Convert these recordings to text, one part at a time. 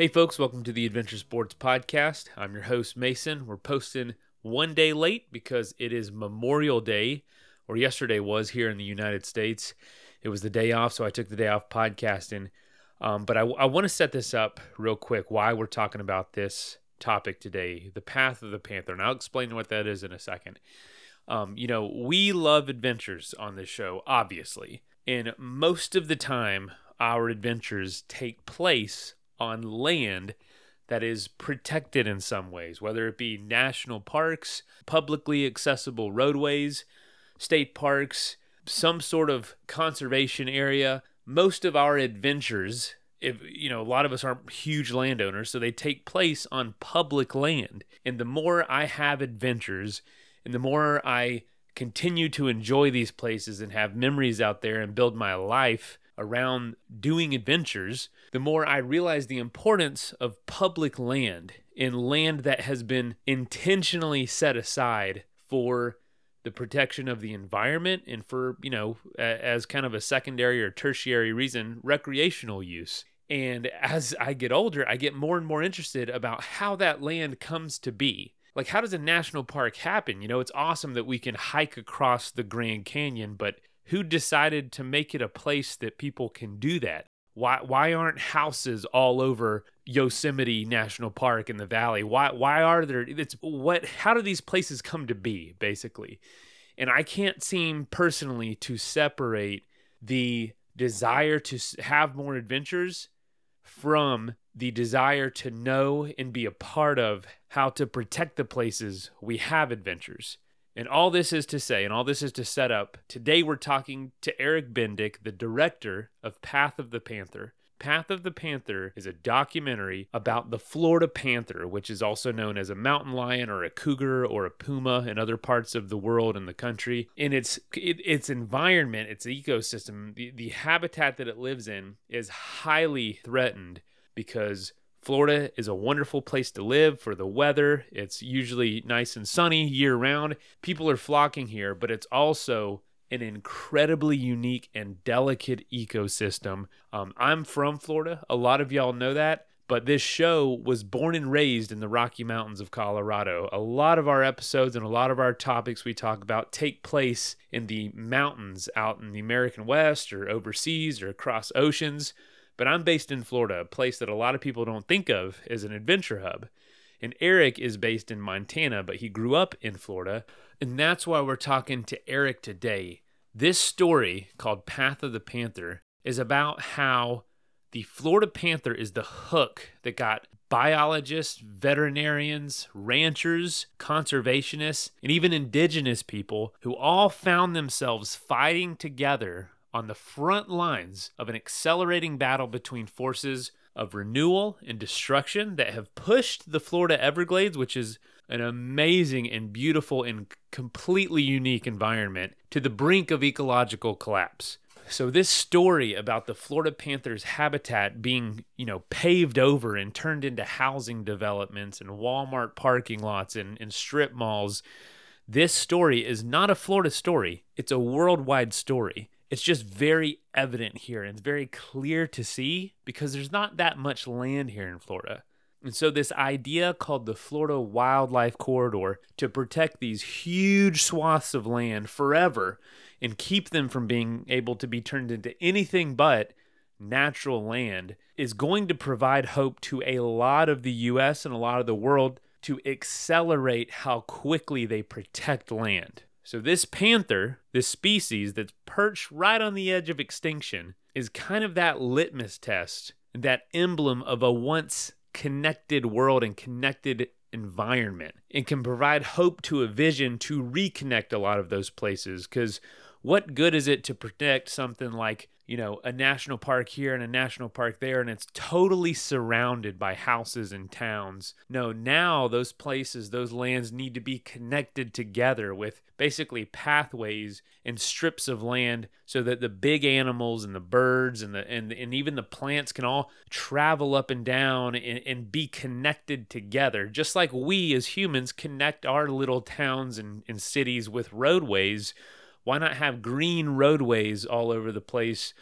Hey, folks, welcome to the Adventure Sports Podcast. I'm your host, Mason. We're posting one day late because it is Memorial Day, or yesterday was here in the United States. It was the day off, so I took the day off podcasting. Um, but I, I want to set this up real quick why we're talking about this topic today the path of the panther. And I'll explain what that is in a second. Um, you know, we love adventures on this show, obviously. And most of the time, our adventures take place on land that is protected in some ways, whether it be national parks, publicly accessible roadways, state parks, some sort of conservation area. Most of our adventures, if you know, a lot of us aren't huge landowners, so they take place on public land. And the more I have adventures, and the more I continue to enjoy these places and have memories out there and build my life around doing adventures, the more I realize the importance of public land in land that has been intentionally set aside for the protection of the environment and for, you know, as kind of a secondary or tertiary reason, recreational use. And as I get older, I get more and more interested about how that land comes to be. Like, how does a national park happen? You know, it's awesome that we can hike across the Grand Canyon, but who decided to make it a place that people can do that? Why why aren't houses all over Yosemite National Park in the valley? Why why are there it's what how do these places come to be basically? And I can't seem personally to separate the desire to have more adventures from the desire to know and be a part of how to protect the places we have adventures. And all this is to say, and all this is to set up, today we're talking to Eric Bendick, the director of Path of the Panther. Path of the Panther is a documentary about the Florida panther, which is also known as a mountain lion or a cougar or a puma in other parts of the world and the country. In its it, its environment, its ecosystem, the, the habitat that it lives in is highly threatened because Florida is a wonderful place to live for the weather. It's usually nice and sunny year round. People are flocking here, but it's also an incredibly unique and delicate ecosystem. Um, I'm from Florida. A lot of y'all know that. But this show was born and raised in the Rocky Mountains of Colorado. A lot of our episodes and a lot of our topics we talk about take place in the mountains out in the American West or overseas or across oceans. But I'm based in Florida, a place that a lot of people don't think of as an adventure hub. And Eric is based in Montana, but he grew up in Florida. And that's why we're talking to Eric today. This story, called Path of the Panther, is about how the Florida panther is the hook that got biologists, veterinarians, ranchers, conservationists, and even indigenous people who all found themselves fighting together on the front lines of an accelerating battle between forces of renewal and destruction that have pushed the Florida Everglades, which is an amazing and beautiful and completely unique environment, to the brink of ecological collapse. So this story about the Florida Panthers habitat being, you know, paved over and turned into housing developments and Walmart parking lots and, and strip malls, this story is not a Florida story. It's a worldwide story it's just very evident here and it's very clear to see because there's not that much land here in Florida. And so, this idea called the Florida Wildlife Corridor to protect these huge swaths of land forever and keep them from being able to be turned into anything but natural land is going to provide hope to a lot of the US and a lot of the world to accelerate how quickly they protect land. So, this panther, this species that's perched right on the edge of extinction, is kind of that litmus test, that emblem of a once connected world and connected environment, and can provide hope to a vision to reconnect a lot of those places. Because what good is it to protect something like you know, a national park here and a national park there, and it's totally surrounded by houses and towns. No, now those places, those lands need to be connected together with basically pathways and strips of land so that the big animals and the birds and the and, and even the plants can all travel up and down and, and be connected together just like we as humans connect our little towns and, and cities with roadways why not have green roadways all over the place,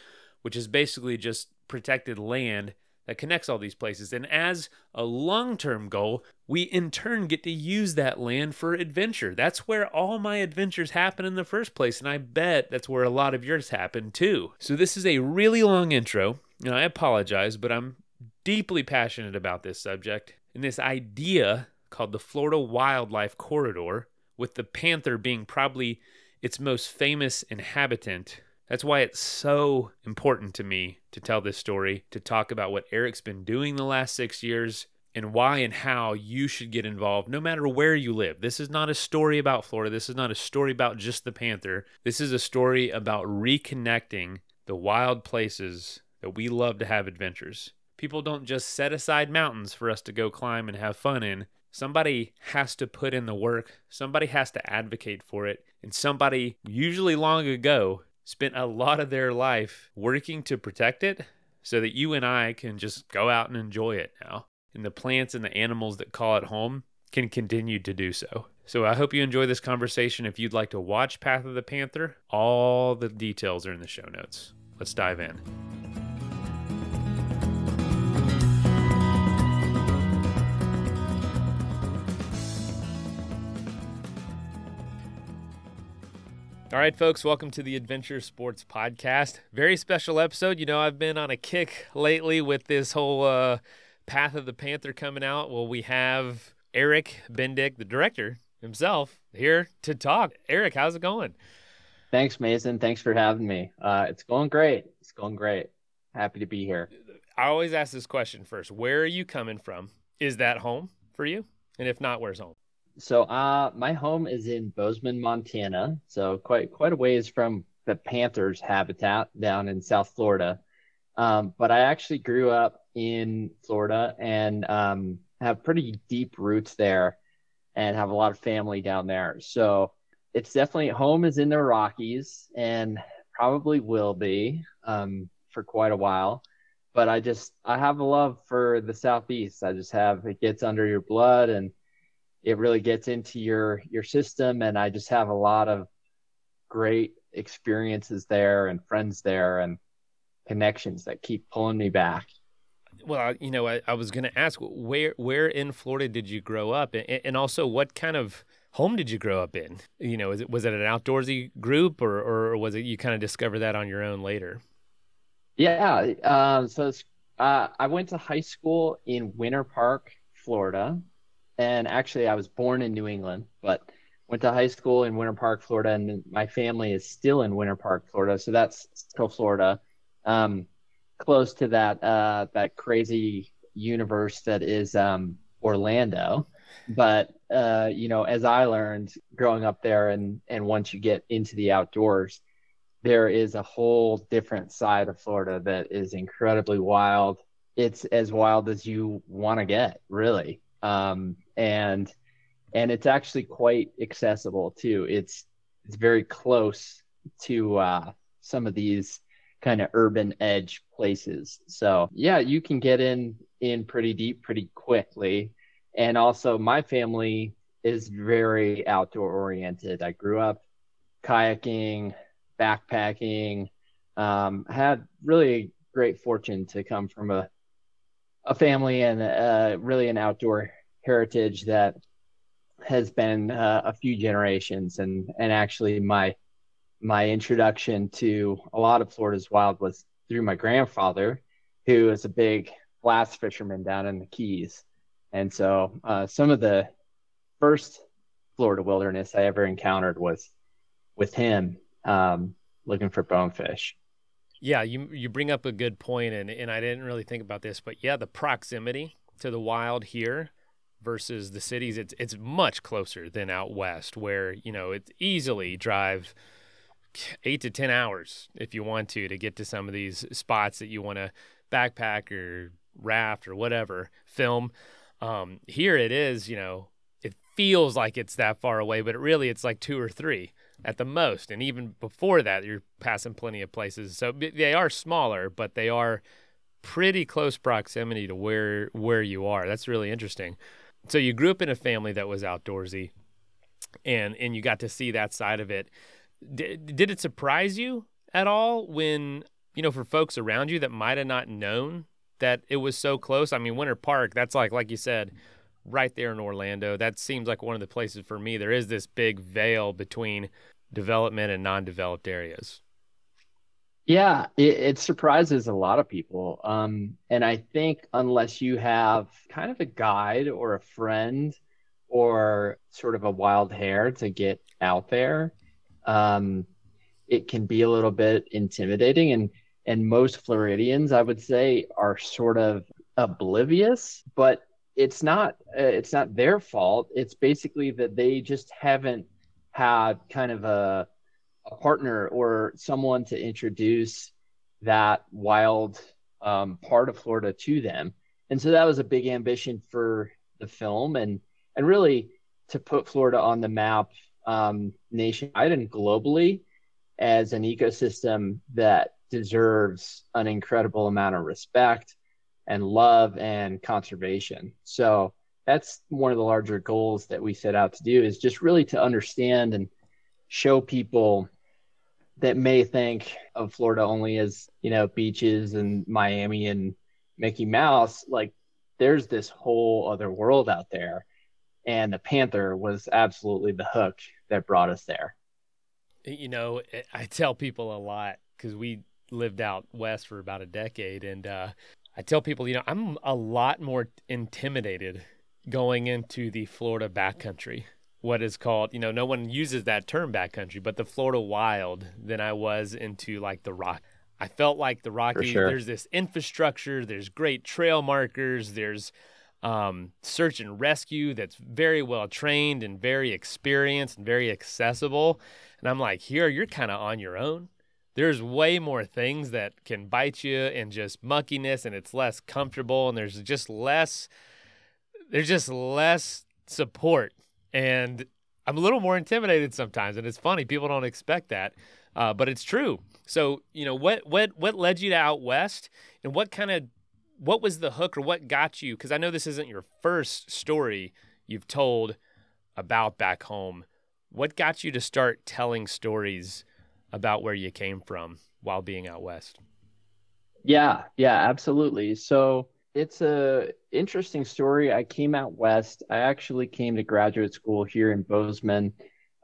which is basically just protected land that connects all these places. And as a long term goal, we in turn get to use that land for adventure. That's where all my adventures happen in the first place. And I bet that's where a lot of yours happen too. So this is a really long intro. And I apologize, but I'm deeply passionate about this subject and this idea called the Florida Wildlife Corridor, with the panther being probably its most famous inhabitant that's why it's so important to me to tell this story, to talk about what Eric's been doing the last six years, and why and how you should get involved no matter where you live. This is not a story about Florida. This is not a story about just the Panther. This is a story about reconnecting the wild places that we love to have adventures. People don't just set aside mountains for us to go climb and have fun in. Somebody has to put in the work, somebody has to advocate for it, and somebody, usually long ago, spent a lot of their life working to protect it so that you and I can just go out and enjoy it now. And the plants and the animals that call it home can continue to do so. So I hope you enjoy this conversation. If you'd like to watch Path of the Panther, all the details are in the show notes. Let's dive in. All right, folks, welcome to the Adventure Sports Podcast. Very special episode. You know, I've been on a kick lately with this whole uh, Path of the Panther coming out. Well, we have Eric Bendick, the director himself, here to talk. Eric, how's it going? Thanks, Mason. Thanks for having me. Uh, it's going great. It's going great. Happy to be here. I always ask this question first Where are you coming from? Is that home for you? And if not, where's home? So, uh, my home is in Bozeman, Montana. So quite quite a ways from the Panthers' habitat down in South Florida. Um, but I actually grew up in Florida and um, have pretty deep roots there, and have a lot of family down there. So it's definitely home is in the Rockies, and probably will be um, for quite a while. But I just I have a love for the Southeast. I just have it gets under your blood and it really gets into your your system. And i just have a lot of great experiences there and friends there and connections that keep pulling me back. Well you know i, I was going to ask where where in florida did you grow up? And, and also what kind of home did you grow up in? You know it, was it an outdoorsy group or, or was it you kind of discover that on your own later? Yeah um, so uh, i went to high school in winter park florida and actually I was born in New England, but went to high school in Winter Park, Florida, and my family is still in Winter Park, Florida. So that's Central Florida, um, close to that uh, that crazy universe that is um, Orlando. But uh, you know, as I learned growing up there, and and once you get into the outdoors, there is a whole different side of Florida that is incredibly wild. It's as wild as you want to get, really. Um, and and it's actually quite accessible too. It's it's very close to uh, some of these kind of urban edge places. So yeah, you can get in in pretty deep pretty quickly. And also, my family is very outdoor oriented. I grew up kayaking, backpacking. Um, had really great fortune to come from a a family and uh, really an outdoor heritage that has been uh, a few generations and and actually my my introduction to a lot of Florida's wild was through my grandfather who is a big bass fisherman down in the Keys and so uh, some of the first Florida wilderness I ever encountered was with him um, looking for bonefish. Yeah, you you bring up a good point, and and I didn't really think about this, but yeah, the proximity to the wild here versus the cities it's it's much closer than out west where you know it's easily drive 8 to 10 hours if you want to to get to some of these spots that you want to backpack or raft or whatever film. Um, here it is you know it feels like it's that far away but it really it's like 2 or 3 at the most and even before that you're passing plenty of places. So they are smaller but they are pretty close proximity to where where you are. That's really interesting. So you grew up in a family that was outdoorsy and and you got to see that side of it. Did, did it surprise you at all when you know for folks around you that might have not known that it was so close. I mean, Winter Park, that's like like you said, right there in Orlando. That seems like one of the places for me. There is this big veil between development and non-developed areas. Yeah, it, it surprises a lot of people. Um, and I think unless you have kind of a guide or a friend or sort of a wild hair to get out there, um, it can be a little bit intimidating. And and most Floridians, I would say, are sort of oblivious. But it's not uh, it's not their fault. It's basically that they just haven't had kind of a a partner or someone to introduce that wild um, part of Florida to them. And so that was a big ambition for the film and and really to put Florida on the map um, nationwide and globally as an ecosystem that deserves an incredible amount of respect and love and conservation. So that's one of the larger goals that we set out to do is just really to understand and show people that may think of Florida only as, you know, beaches and Miami and Mickey Mouse, like there's this whole other world out there. And the Panther was absolutely the hook that brought us there. You know, I tell people a lot because we lived out west for about a decade. And uh, I tell people, you know, I'm a lot more intimidated going into the Florida backcountry, what is called, you know, no one uses that term backcountry, but the Florida wild than I was into like the rock. I felt like the Rockies, sure. there's this infrastructure, there's great trail markers, there's um, search and rescue that's very well trained and very experienced and very accessible. And I'm like, here, you're kind of on your own there's way more things that can bite you and just muckiness and it's less comfortable and there's just less there's just less support. And i'm a little more intimidated sometimes and it's funny people don't expect that uh, but it's true. So you know what what what led you to out west and what kind of what was the hook or what got you? Because i know this isn't your first story you've told about back home. What got you to start telling stories about where you came from while being out west. Yeah, yeah, absolutely. So it's a interesting story. I came out west. I actually came to graduate school here in Bozeman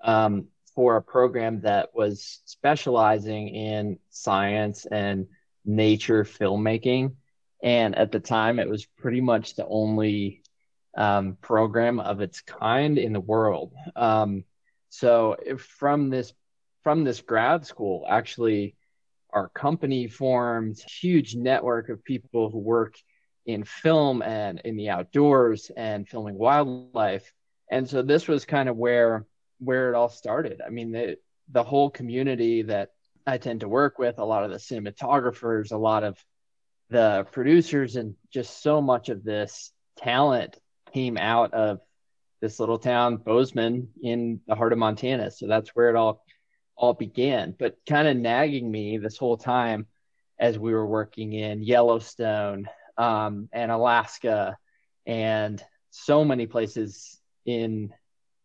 um, for a program that was specializing in science and nature filmmaking. And at the time, it was pretty much the only um, program of its kind in the world. Um, so from this from this grad school, actually, our company formed huge network of people who work in film and in the outdoors and filming wildlife. And so this was kind of where where it all started. I mean, the the whole community that I tend to work with, a lot of the cinematographers, a lot of the producers, and just so much of this talent came out of this little town, Bozeman, in the heart of Montana. So that's where it all all began, but kind of nagging me this whole time as we were working in Yellowstone um, and Alaska and so many places in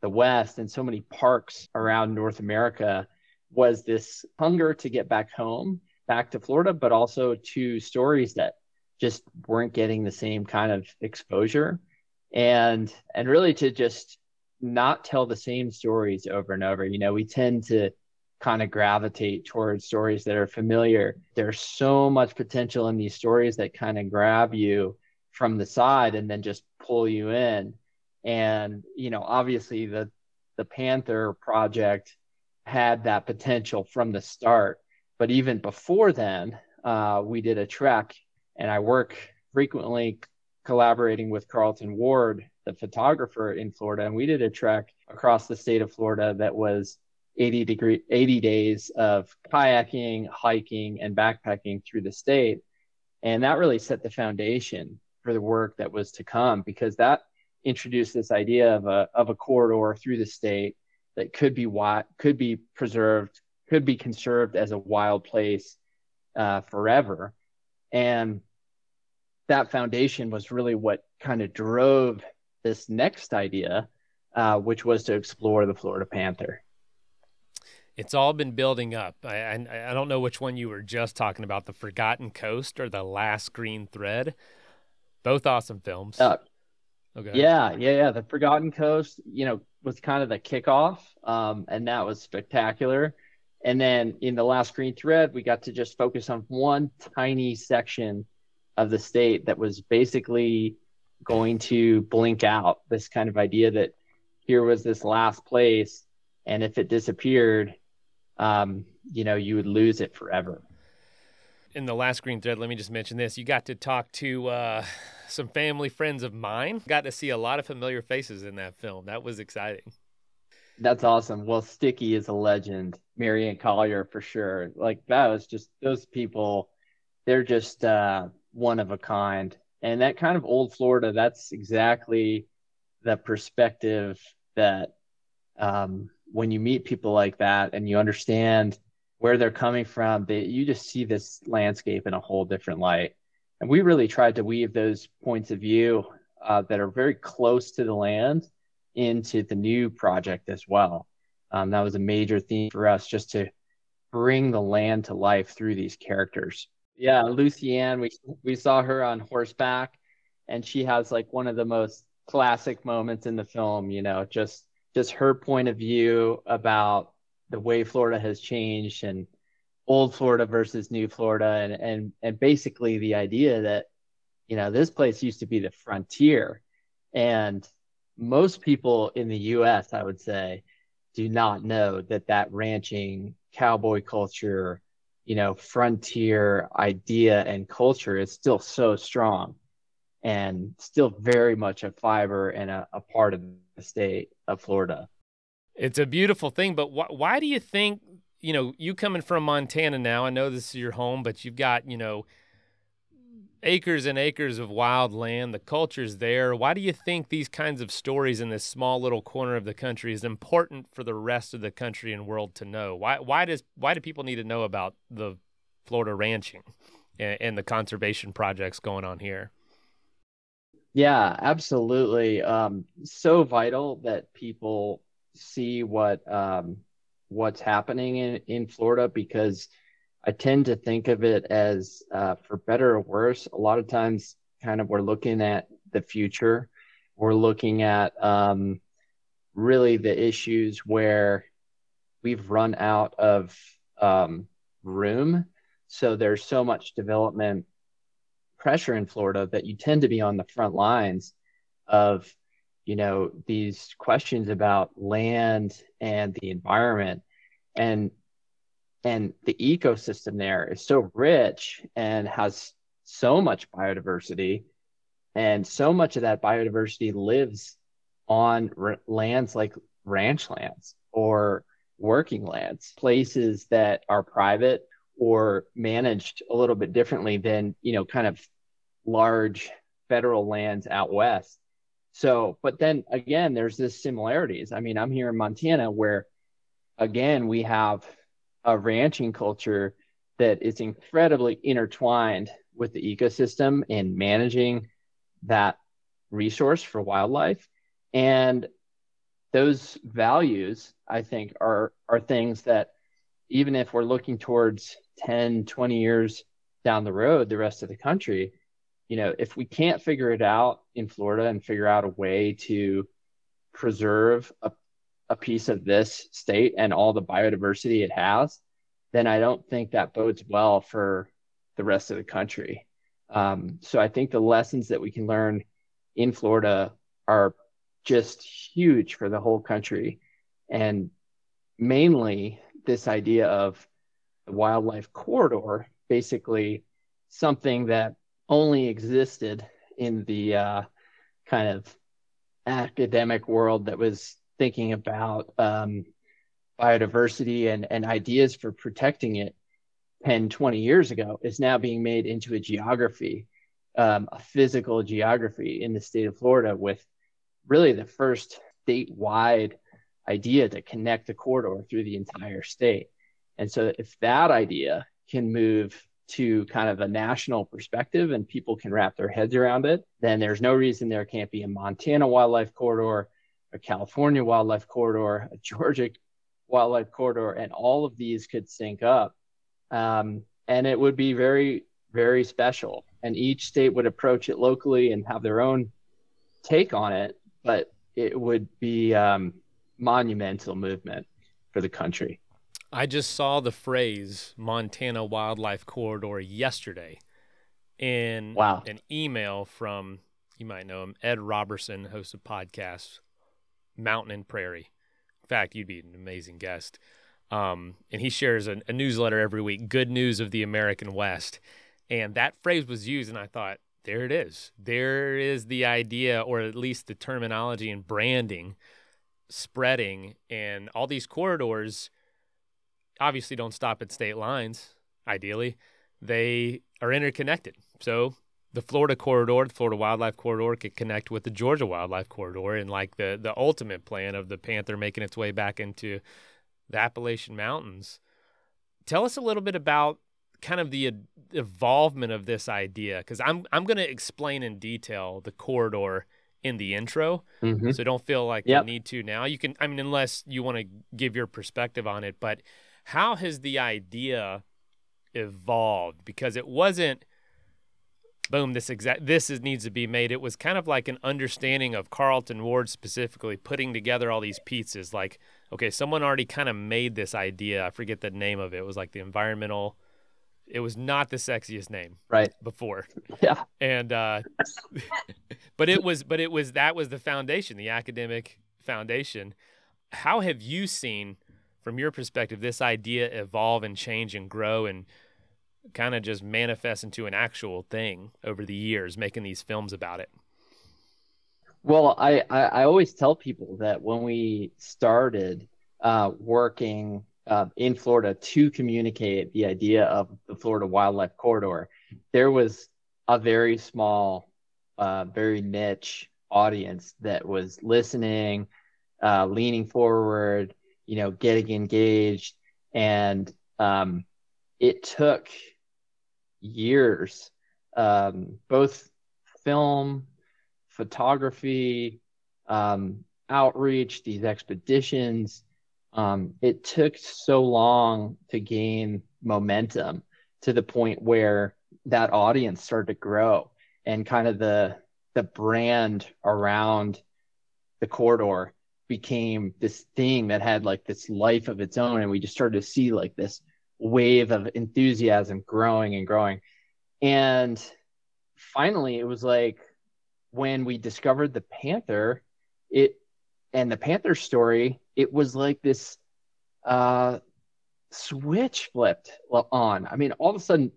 the West and so many parks around North America was this hunger to get back home, back to Florida, but also to stories that just weren't getting the same kind of exposure and and really to just not tell the same stories over and over. You know, we tend to kind of gravitate towards stories that are familiar. There's so much potential in these stories that kind of grab you from the side and then just pull you in. And, you know, obviously the the Panther project had that potential from the start. But even before then, uh, we did a trek, and I work frequently collaborating with Carlton Ward, the photographer in Florida, and we did a trek across the state of Florida that was 80 degree 80 days of kayaking hiking and backpacking through the state. And that really set the foundation for the work that was to come because that introduced this idea of a of a corridor through the state that could be what could be preserved could be conserved as a wild place uh, forever. And that foundation was really what kind of drove this next idea uh, which was to explore the florida panther it's all been building up. I, I, I don't know which one you were just talking about, the Forgotten Coast or the Last Green Thread. Both awesome films. Uh, okay. Yeah, yeah, yeah. The Forgotten Coast, you know, was kind of the kickoff, um, and that was spectacular. And then in the Last Green Thread, we got to just focus on one tiny section of the state that was basically going to blink out this kind of idea that here was this last place, and if it disappeared, um, you know, you would lose it forever. In the last green thread, let me just mention this. You got to talk to uh, some family friends of mine. Got to see a lot of familiar faces in that film. That was exciting. That's awesome. Well, Sticky is a legend. Marianne Collier for sure. Like that was just those people. They're just uh, one of a kind, and that kind of old Florida. That's exactly the perspective that um, when you meet people like that and you understand where they're coming from, they, you just see this landscape in a whole different light. And we really tried to weave those points of view uh, that are very close to the land into the new project as well. Um, that was a major theme for us, just to bring the land to life through these characters. Yeah, Lucienne, we we saw her on horseback, and she has like one of the most classic moments in the film. You know, just just her point of view about the way Florida has changed and old Florida versus new Florida and and and basically the idea that you know this place used to be the frontier. And most people in the US I would say do not know that that ranching cowboy culture you know frontier idea and culture is still so strong and still very much a fiber and a, a part of state of Florida. It's a beautiful thing, but wh- why do you think, you know, you coming from Montana now, I know this is your home, but you've got, you know, acres and acres of wild land, the culture's there. Why do you think these kinds of stories in this small little corner of the country is important for the rest of the country and world to know? Why why does why do people need to know about the Florida ranching and, and the conservation projects going on here? Yeah, absolutely. Um, so vital that people see what um, what's happening in, in Florida because I tend to think of it as, uh, for better or worse, a lot of times kind of we're looking at the future. We're looking at um, really the issues where we've run out of um, room. So there's so much development pressure in Florida that you tend to be on the front lines of you know these questions about land and the environment. And and the ecosystem there is so rich and has so much biodiversity. And so much of that biodiversity lives on r- lands like ranch lands or working lands places that are private or managed a little bit differently than you know kind of large federal lands out west. So but then again there's this similarities. I mean i'm here in montana where again we have a ranching culture that is incredibly intertwined with the ecosystem and managing that resource for wildlife. And those values i think are are things that even if we're looking towards 10, 20 years down the road, the rest of the country, you know, if we can't figure it out in Florida and figure out a way to preserve a, a piece of this state and all the biodiversity it has, then I don't think that bodes well for the rest of the country. Um, so I think the lessons that we can learn in Florida are just huge for the whole country. And mainly this idea of the wildlife corridor, basically something that only existed in the uh, kind of academic world that was thinking about um, biodiversity and, and ideas for protecting it 10, 20 years ago is now being made into a geography, um, a physical geography in the state of Florida with really the first statewide idea to connect the corridor through the entire state. And so if that idea can move to kind of a national perspective and people can wrap their heads around it, then there's no reason there can't be a Montana wildlife corridor, a California wildlife corridor, a Georgia wildlife corridor, and all of these could sync up. Um, and it would be very, very special. And each state would approach it locally and have their own take on it, but it would be um, monumental movement for the country. I just saw the phrase Montana Wildlife Corridor yesterday in wow. an email from you might know him, Ed Roberson, host of podcasts Mountain and Prairie. In fact, you'd be an amazing guest. Um, and he shares a, a newsletter every week, Good News of the American West. And that phrase was used, and I thought, there it is. There is the idea, or at least the terminology and branding spreading. And all these corridors obviously don't stop at state lines, ideally. They are interconnected. So the Florida corridor, the Florida wildlife corridor could connect with the Georgia wildlife corridor and like the the ultimate plan of the panther making its way back into the Appalachian Mountains. Tell us a little bit about kind of the evolvement of this idea because I'm I'm going to explain in detail the corridor in the intro, mm-hmm. so don't feel like yep. you need to now. You can, I mean, unless you want to give your perspective on it, but how has the idea evolved? Because it wasn't boom, this exact this is, needs to be made. It was kind of like an understanding of Carlton Ward specifically putting together all these pizzas Like, okay, someone already kind of made this idea. I forget the name of it. It was like the environmental. It was not the sexiest name, right? Before, yeah, and uh, but it was, but it was that was the foundation, the academic foundation. How have you seen, from your perspective, this idea evolve and change and grow and kind of just manifest into an actual thing over the years, making these films about it? Well, I, I, I always tell people that when we started uh, working uh, in Florida to communicate the idea of the Florida Wildlife Corridor, there was a very small, uh, very niche audience that was listening, uh, leaning forward, you know, getting engaged, and um, it took years, um, both film, photography, um, outreach, these expeditions. Um, it took so long to gain momentum to the point where that audience started to grow and kind of the the brand around the corridor became this thing that had like this life of its own and we just started to see like this wave of enthusiasm growing and growing. And finally, it was like when we discovered the Panther, it and the Panther story, it was like this uh, switch flipped on. I mean, all of a sudden,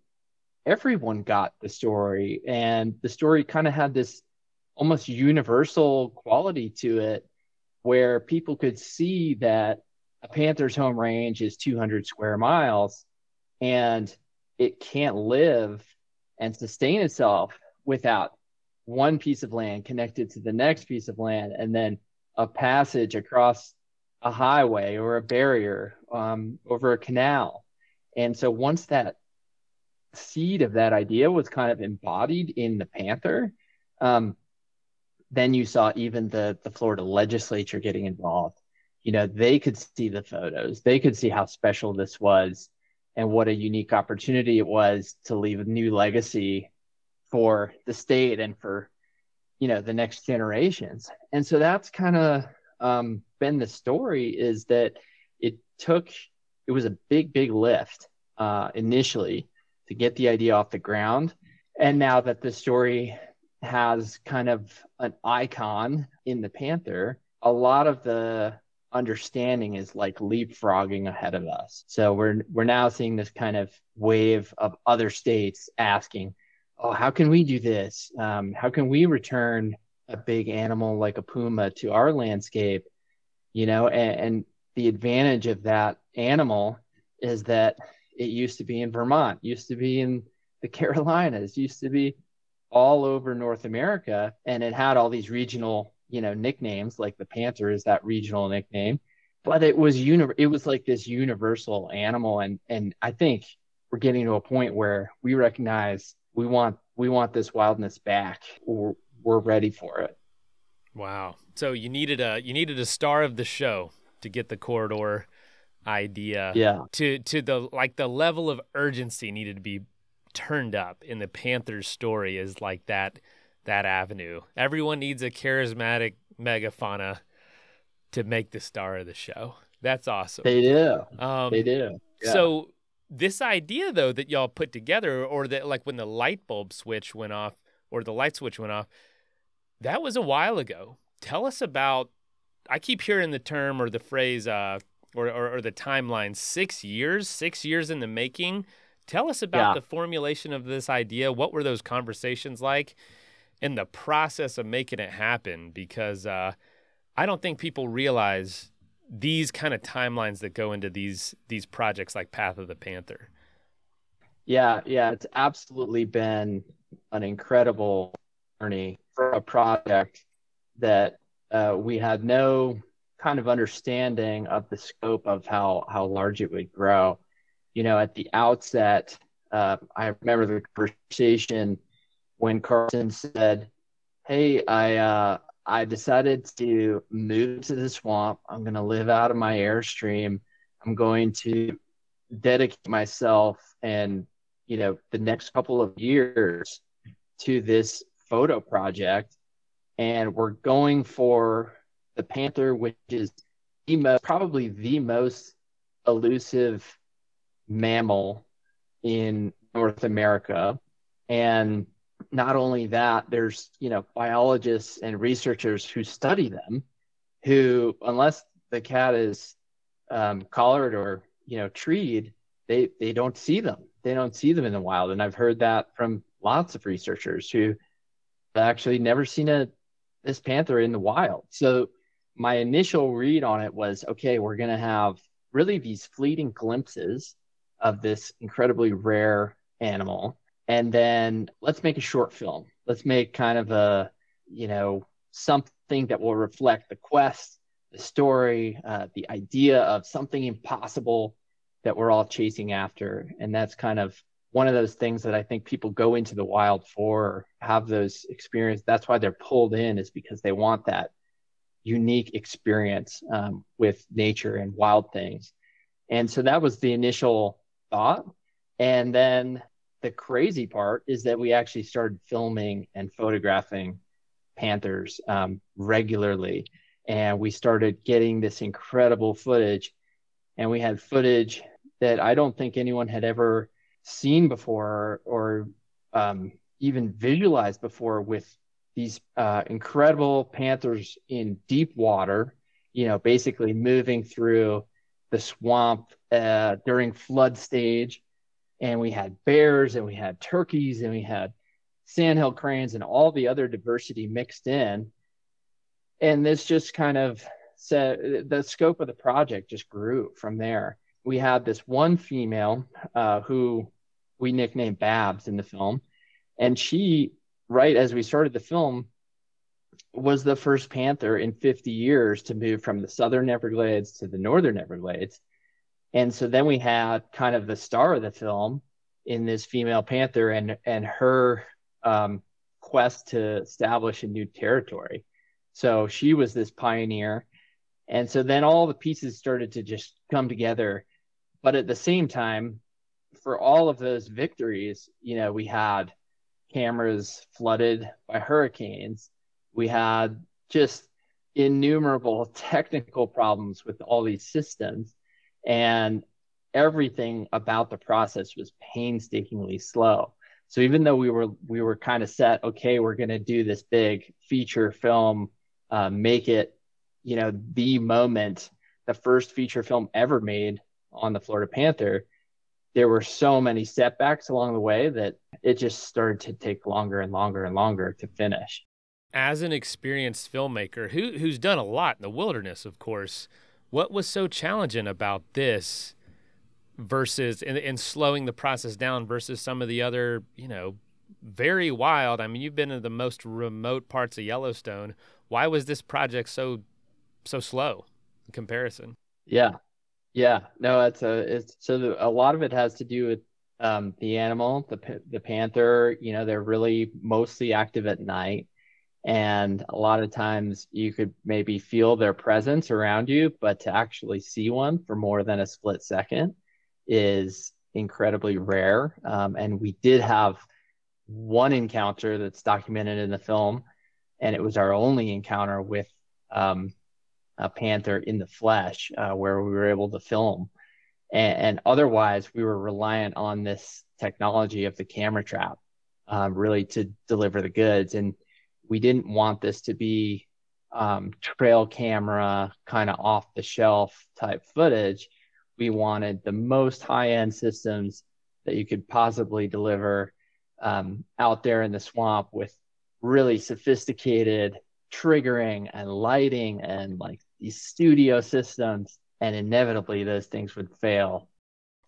everyone got the story, and the story kind of had this almost universal quality to it where people could see that a panther's home range is 200 square miles and it can't live and sustain itself without one piece of land connected to the next piece of land and then a passage across a highway or a barrier um, over a canal. And so once that seed of that idea was kind of embodied in the panther um, then you saw even the the florida legislature getting involved. You know they could see the photos. They could see how special this was and what a unique opportunity it was to leave a new legacy for the state and for you know the next generations. And so that's kind of um, been the story is that it took it was a big big lift uh, initially to get the idea off the ground. And now that the story has kind of an icon in the panther a lot of the understanding is like leapfrogging ahead of us. So we're we're now seeing this kind of wave of other states asking, "Oh, how can we do this? Um, how can we return a big animal like a puma to our landscape?" You know, and, and the advantage of that animal is that it used to be in Vermont, used to be in the Carolinas, used to be all over North America, and it had all these regional you know nicknames like the panther is that regional nickname but it was uni- it was like this universal animal and and i think we're getting to a point where we recognize we want we want this wildness back. We're, we're ready for it. Wow. So you needed a you needed a star of the show to get the corridor idea. Yeah. To to the like the level of urgency needed to be turned up in the Panthers story is like that that avenue. Everyone needs a charismatic megafauna to make the star of the show. That's awesome. they do Um, they do Yeah. So this idea though that y'all put together, or that like when the light bulb switch went off, or the light switch went off, that was a while ago. Tell us about. I keep hearing the term or the phrase, uh, or, or or the timeline. Six years, six years in the making. Tell us about Yeah. the formulation of this idea. What were those conversations like, and the process of making it happen? Because uh, I don't think people realize these kind of timelines that go into these these projects like Path of the Panther. Yeah, yeah, it's absolutely been an incredible journey for a project that uh, we had no kind of understanding of the scope of how how large it would grow. You know, at the outset, uh, I remember the conversation when Carlton said, "Hey, I uh, I decided to move to the swamp. I'm going to live out of my airstream. I'm going to dedicate myself and you know the next couple of years to this photo project and we're going for the panther which is the most, probably the most elusive mammal in north america. And not only that there's you know biologists and researchers who study them who unless the cat is um, collared or you know treed they they don't see them. They don't see them in the wild. And i've heard that from lots of researchers who actually never seen a this panther in the wild. So my initial read on it was okay we're going to have really these fleeting glimpses of this incredibly rare animal and then let's make a short film let's make kind of a you know something that will reflect the quest the story uh, the idea of something impossible that we're all chasing after. And that's kind of one of those things that I think people go into the wild for, have those experiences. That's why they're pulled in, is because they want that unique experience um, with nature and wild things. And so that was the initial thought. And then the crazy part is that we actually started filming and photographing panthers um, regularly. And we started getting this incredible footage. And we had footage that I don't think anyone had ever seen before or um, even visualized before with these uh, incredible panthers in deep water, you know, basically moving through the swamp uh, during flood stage. And we had bears and we had turkeys and we had sandhill cranes and all the other diversity mixed in. And this just kind of said the scope of the project just grew from there we had this one female uh, who we nicknamed Babs in the film, and she, right as we started the film, was the first panther in 50 years to move from the southern Everglades to the northern Everglades. And so then we had kind of the star of the film in this female panther and and her um, quest to establish a new territory. So she was this pioneer. And so then all the pieces started to just come together but at the same time, for all of those victories, you know, we had cameras flooded by hurricanes. We had just innumerable technical problems with all these systems. And everything about the process was painstakingly slow. So even though we were we were kind of set, okay, we're going to do this big feature film, uh, make it, you know, the moment, the first feature film ever made on the Florida Panther, there were so many setbacks along the way that it just started to take longer and longer and longer to finish. As an experienced filmmaker who who's done a lot in the wilderness, of course, what was so challenging about this versus and, slowing the process down versus some of the other, you know, very wild. I mean, you've been in the most remote parts of Yellowstone. Why was this project so so slow in comparison? Yeah, yeah, no, it's a it's so a lot of it has to do with um, the animal, the the panther. You know, they're really mostly active at night, And a lot of times you could maybe feel their presence around you, but to actually see one for more than a split second is incredibly rare. Um, and we did have one encounter that's documented in the film, and it was our only encounter with um, a panther in the flesh uh, where we were able to film. And, and, otherwise, we were reliant on this technology of the camera trap um, really to deliver the goods. And we didn't want this to be um, trail camera kind of off the shelf type footage. We wanted the most high end systems that you could possibly deliver um, out there in the swamp with really sophisticated triggering and lighting and like these studio systems and inevitably those things would fail.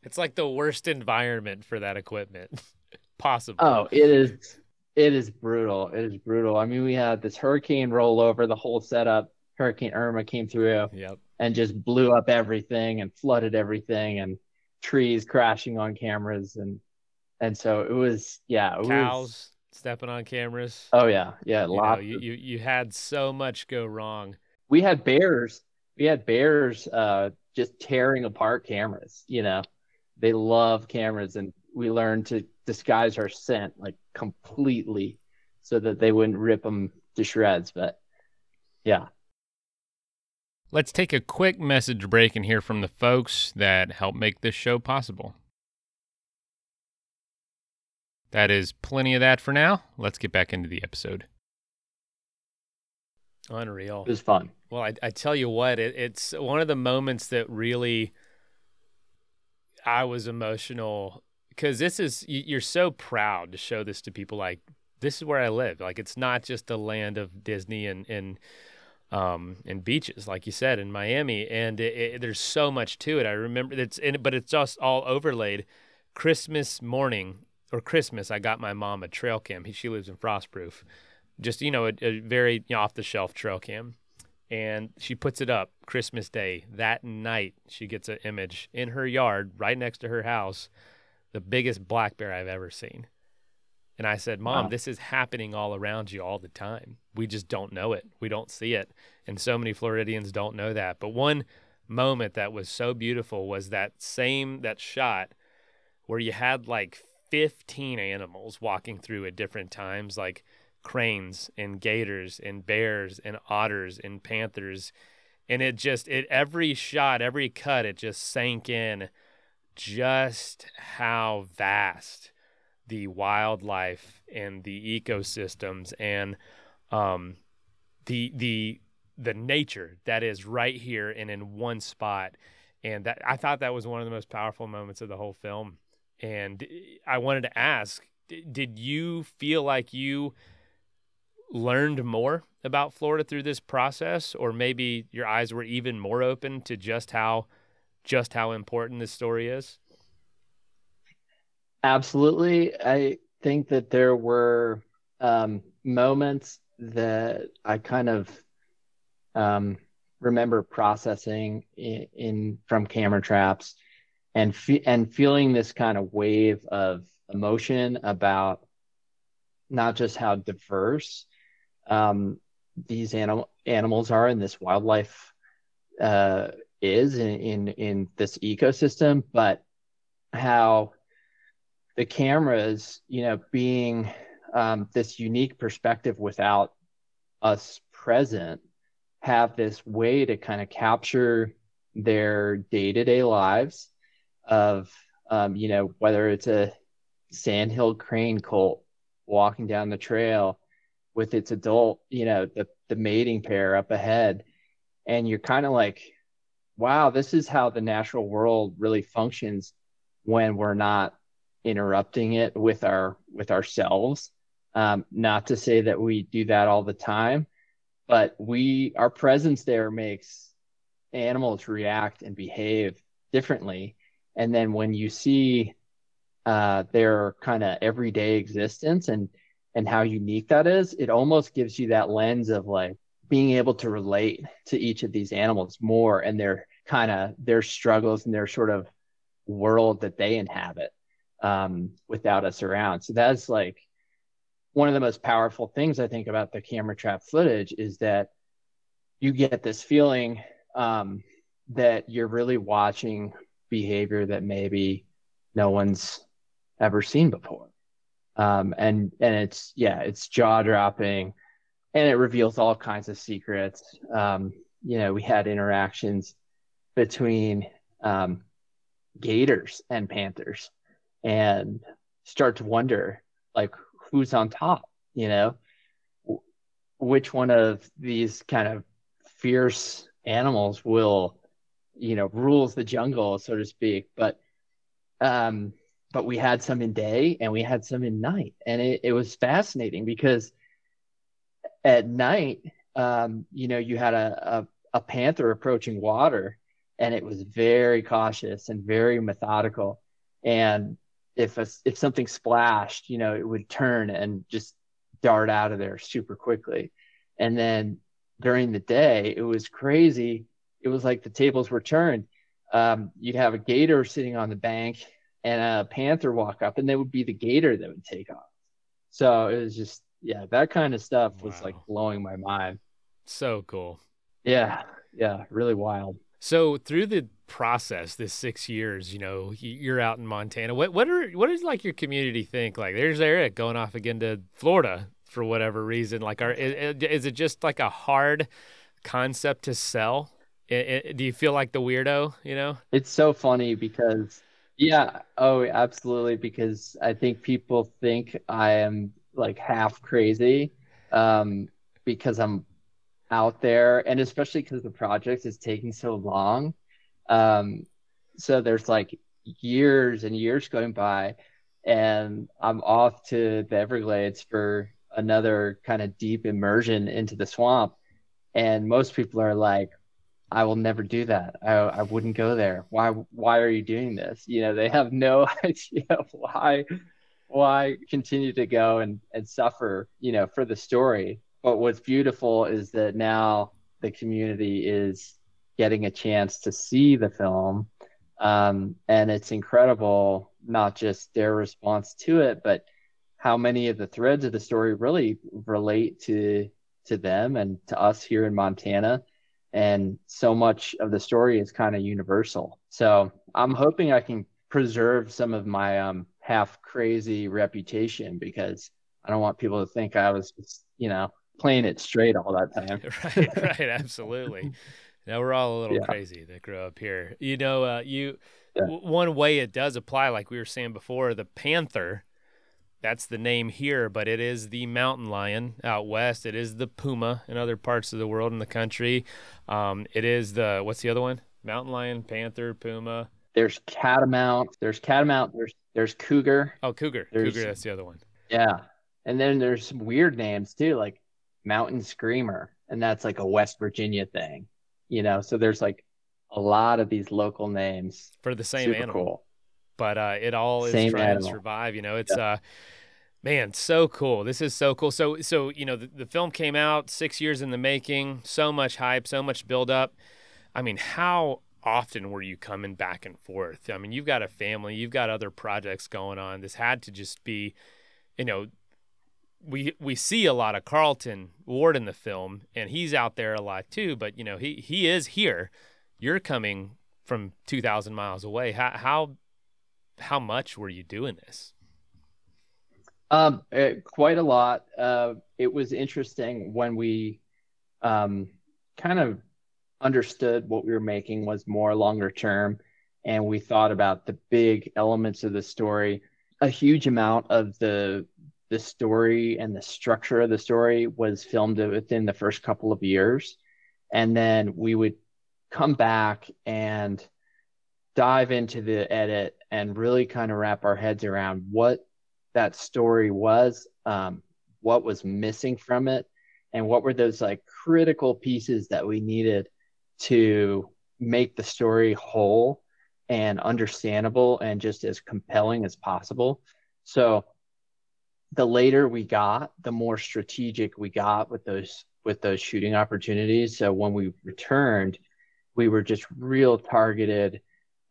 It's like the worst environment for that equipment. Possible oh it is it is brutal. It is brutal. I mean we had this hurricane roll over the whole setup. Hurricane irma came through yep. and just blew up everything and flooded everything and trees crashing on cameras and and so it was yeah it cows was, stepping on cameras. Oh yeah. Yeah you, know, you, you you had so much go wrong. We had bears. We had bears uh just tearing apart cameras you know. They love cameras and we learned to disguise our scent like completely so that they wouldn't rip them to shreds but yeah let's take a quick message break and hear from the folks that help make this show possible that is plenty of that for now. Let's get back into the episode. Unreal. It was fun. Well, I, I tell you what, it, it's one of the moments that really I was emotional because this is you're so proud to show this to people. Like this is where I live. Like it's not just a land of Disney and and um and beaches, like you said in Miami. And it, it, there's so much to it. I remember it's in, but it's just all overlaid. Christmas morning or Christmas, I got my mom a trail cam. She lives in Frostproof, just you know a, a very you know, off the shelf trail cam, and she puts it up Christmas Day. That night, she gets an image in her yard, right next to her house, the biggest black bear I've ever seen. And I said, Mom, wow. this is happening all around you all the time. We just don't know it. We don't see it. And so many Floridians don't know that. But one moment that was so beautiful was that same that shot where you had like 15 animals walking through at different times, like cranes and gators and bears and otters and panthers. And it just, it every shot, every cut, it just sank in just how vast the wildlife and the ecosystems and um, the the the nature that is right here and in one spot. And that I thought that was one of the most powerful moments of the whole film. And I wanted to ask did you feel like you learned more about Florida through this process or maybe your eyes were even more open to just how just how important this story is? Absolutely. I think that there were um, moments that I kind of um, remember processing in, in, from camera traps and fe- and feeling this kind of wave of emotion about not just how diverse um, these animal animals are in this wildlife uh, is in, in in this ecosystem, but how the cameras, you know, being um, this unique perspective without us present, have this way to kind of capture their day to day lives of um, you know whether it's a sandhill crane colt walking down the trail with its adult you know the, the mating pair up ahead. And you're kind of like wow this is how the natural world really functions when we're not interrupting it with our with ourselves. Um, not to say that we do that all the time but we our presence there makes animals react and behave differently. And then when you see uh, their kind of everyday existence and and how unique that is it almost gives you that lens of like being able to relate to each of these animals more and their kind of their struggles and their sort of world that they inhabit um, without us around so that's like one of the most powerful things I think about the camera trap footage is that you get this feeling um, that you're really watching behavior that maybe no one's ever seen before. Um, and and it's yeah, it's jaw dropping, and it reveals all kinds of secrets. Um, you know, we had interactions between um, gators and panthers, and start to wonder like who's on top. You know, which one of these kind of fierce animals will, you know, rules the jungle, so to speak. But um, but we had some in day and we had some in night. And it, it was fascinating because at night, um, you know, you had a, a, a panther approaching water and it was very cautious and very methodical. And if a, if something splashed, you know, it would turn and just dart out of there super quickly. And then during the day, it was crazy. It was like the tables were turned. Um, you'd have a gator sitting on the bank and a panther walk up and they would be the gator that would take off so it was just yeah that kind of stuff was wow. like blowing my mind so cool yeah yeah really wild so through the process this six years you know you're out in montana what what are what is like your community think like there's eric going off again to florida for whatever reason like are is, is it just like a hard concept to sell it, it, do you feel like the weirdo you know it's so funny because yeah. Oh, absolutely. Because I think people think I am like half crazy um, because I'm out there, and especially because the project is taking so long. Um, so there's like years and years going by, and I'm off to the Everglades for another kind of deep immersion into the swamp. And most people are like, I will never do that. I, I wouldn't go there. Why why are you doing this? You know, they have no idea why why continue to go and, and suffer, you know, for the story. But what's beautiful is that now the community is getting a chance to see the film. Um, and it's incredible, not just their response to it, but how many of the threads of the story really relate to to them and to us here in Montana and so much of the story is kind of universal. So I'm hoping I can preserve some of my um, half crazy reputation because I don't want people to think I was, just, you know, playing it straight all that time. right, right, absolutely. Now we're all a little yeah. crazy that grew up here. You know, uh, you yeah. w- one way it does apply, like we were saying before, the panther that's the name here, but it is the mountain lion out west. It is the puma in other parts of the world in the country. Um, it is the what's the other one? Mountain lion, panther, puma. There's catamount. There's catamount. There's there's cougar. Oh, cougar. There's, cougar. That's the other one. Yeah, and then there's some weird names too, like mountain screamer, and that's like a West Virginia thing. You know, so there's like a lot of these local names for the same Super animal. Cool. But uh, it all is Same trying animal. to survive. You know, it's yeah. uh, Man, so cool. This is so cool. So so you know the, the film came out 6 years in the making, so much hype, so much build up. I mean, how often were you coming back and forth? I mean, you've got a family, you've got other projects going on. This had to just be, you know, we we see a lot of Carlton Ward in the film, and he's out there a lot too. But you know, he he is here. You're coming from two thousand miles away. How how how much were you doing this? Um, uh, quite a lot. Uh, it was interesting when we um, kind of understood what we were making was more longer term, and we thought about the big elements of the story. A huge amount of the the story and the structure of the story was filmed within the first couple of years, and then we would come back and dive into the edit and really kind of wrap our heads around what that story was, um, what was missing from it, and what were those like critical pieces that we needed to make the story whole and understandable and just as compelling as possible. So the later we got, the more strategic we got with those with those shooting opportunities. So when we returned, we were just real targeted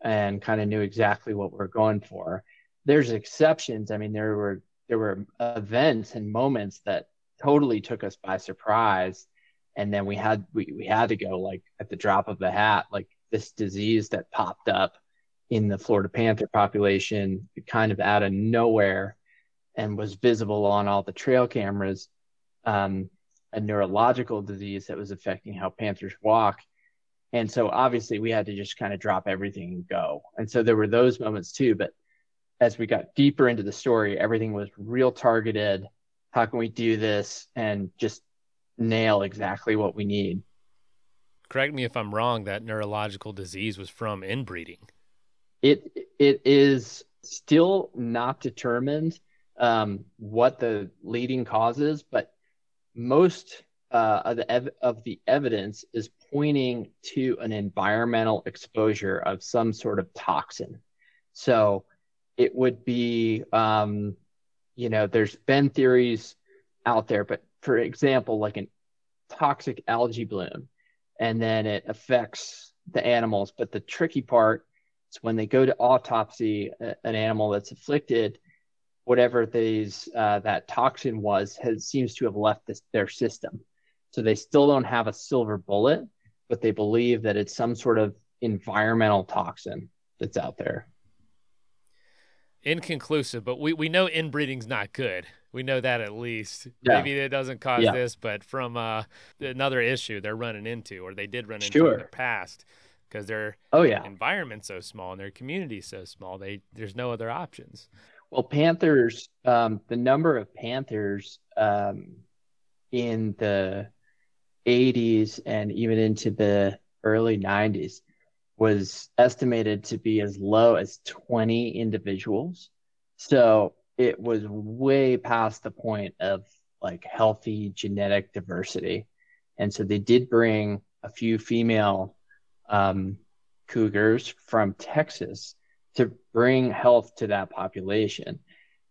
and kind of knew exactly what we we're going for there's exceptions. I mean, there were there were events and moments that totally took us by surprise and then we had we, we had to go like at the drop of the hat like this disease that popped up in the florida panther population kind of out of nowhere and was visible on all the trail cameras um, a neurological disease that was affecting how panthers walk. And so obviously we had to just kind of drop everything and go. And so there were those moments too but as we got deeper into the story everything was real targeted. How can we do this? And just nail exactly what we need. Correct me if i'm wrong that neurological disease was from inbreeding. It it is still not determined um, what the leading cause is but most uh, of, the ev- of the evidence is pointing to an environmental exposure of some sort of toxin. So it would be um, you know, there's been theories out there, but for example, like an toxic algae bloom, and then it affects the animals. But the tricky part is when they go to autopsy an animal that's afflicted, whatever these uh, that toxin was has seems to have left this, their system. So they still don't have a silver bullet, but they believe that it's some sort of environmental toxin that's out there inconclusive, but we, we know inbreeding's not good. We know that at least. Yeah. Maybe it doesn't cause yeah. this, but from uh, another issue they're running into, or they did run into sure. in the past, because their oh yeah environment's so small and their community's so small, they there's no other options. Well, panthers, um, the number of panthers um, in the 80s and even into the early 90s was estimated to be as low as 20 individuals. So it was way past the point of like healthy genetic diversity. And so they did bring a few female um, cougars from Texas to bring health to that population.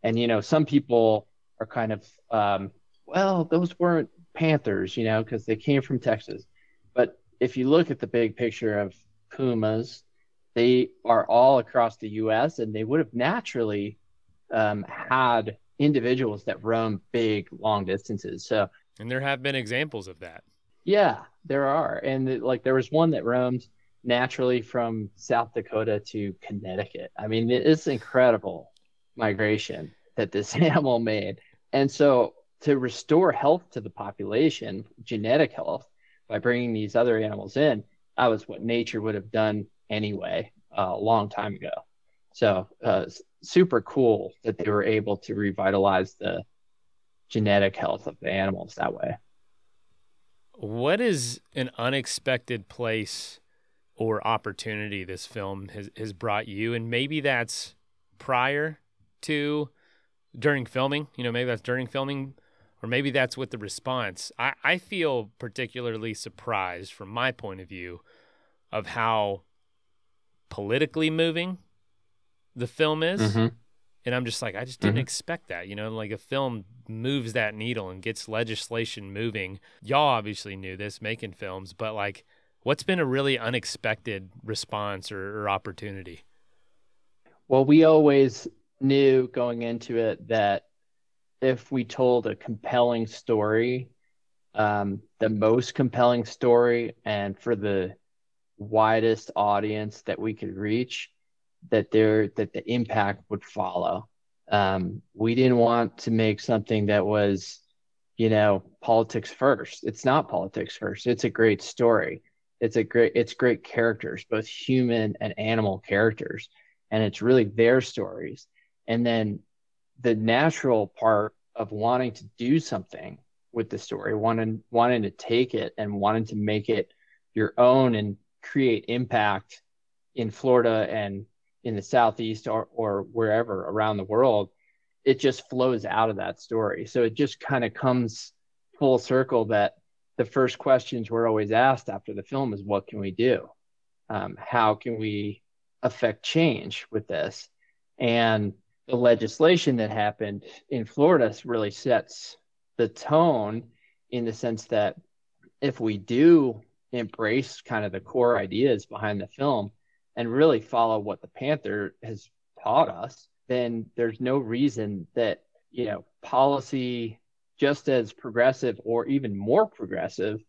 And, you know, some people are kind of, um, well, those weren't panthers, you know, because they came from Texas. But if you look at the big picture of pumas. They are all across the U.S. and they would have naturally um, had individuals that roam big long distances. So, and there have been examples of that. Yeah, there are, and like there was one that roamed naturally from South Dakota to Connecticut. I mean, it's incredible migration that this animal made, and so to restore health to the population, genetic health, by bringing these other animals in, that was what nature would have done anyway uh, a long time ago. So uh, super cool that they were able to revitalize the genetic health of the animals that way. What is an unexpected place or opportunity this film has, has brought you? And maybe that's prior to during filming, you know, maybe that's during filming, or maybe that's with the response. I, I feel particularly surprised from my point of view of how politically moving the film is. Mm-hmm. And I'm just like, I just didn't mm-hmm. expect that. You know, like a film moves that needle and gets legislation moving. Y'all obviously knew this making films, but like, what's been a really unexpected response or, or opportunity? Well, we always knew going into it that if we told a compelling story, um, the most compelling story, and for the widest audience that we could reach, that there that the impact would follow. Um, we didn't want to make something that was, you know, politics first. It's not politics first. It's a great story. It's a great it's great characters, both human and animal characters, and it's really their stories. And then the natural part of wanting to do something with the story, wanting wanting to take it and wanting to make it your own and create impact in Florida and in the southeast or, or wherever around the world, it just flows out of that story. So it just kind of comes full circle that the first questions we're always asked after the film is what can we do? Um, how can we affect change with this? And the legislation that happened in Florida really sets the tone in the sense that if we do embrace kind of the core ideas behind the film and really follow what the Panther has taught us, then there's no reason that you know, policy just as progressive or even more progressive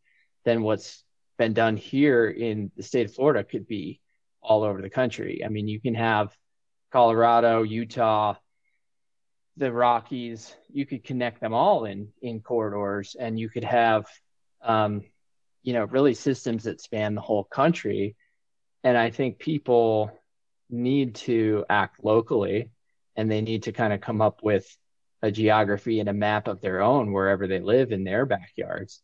than what's been done here in the state of Florida could be all over the country. I mean, you can have Colorado, Utah, the Rockies, you could connect them all in in corridors and you could have um, you know, really systems that span the whole country. And I think people need to act locally and they need to kind of come up with a geography and a map of their own wherever they live in their backyards.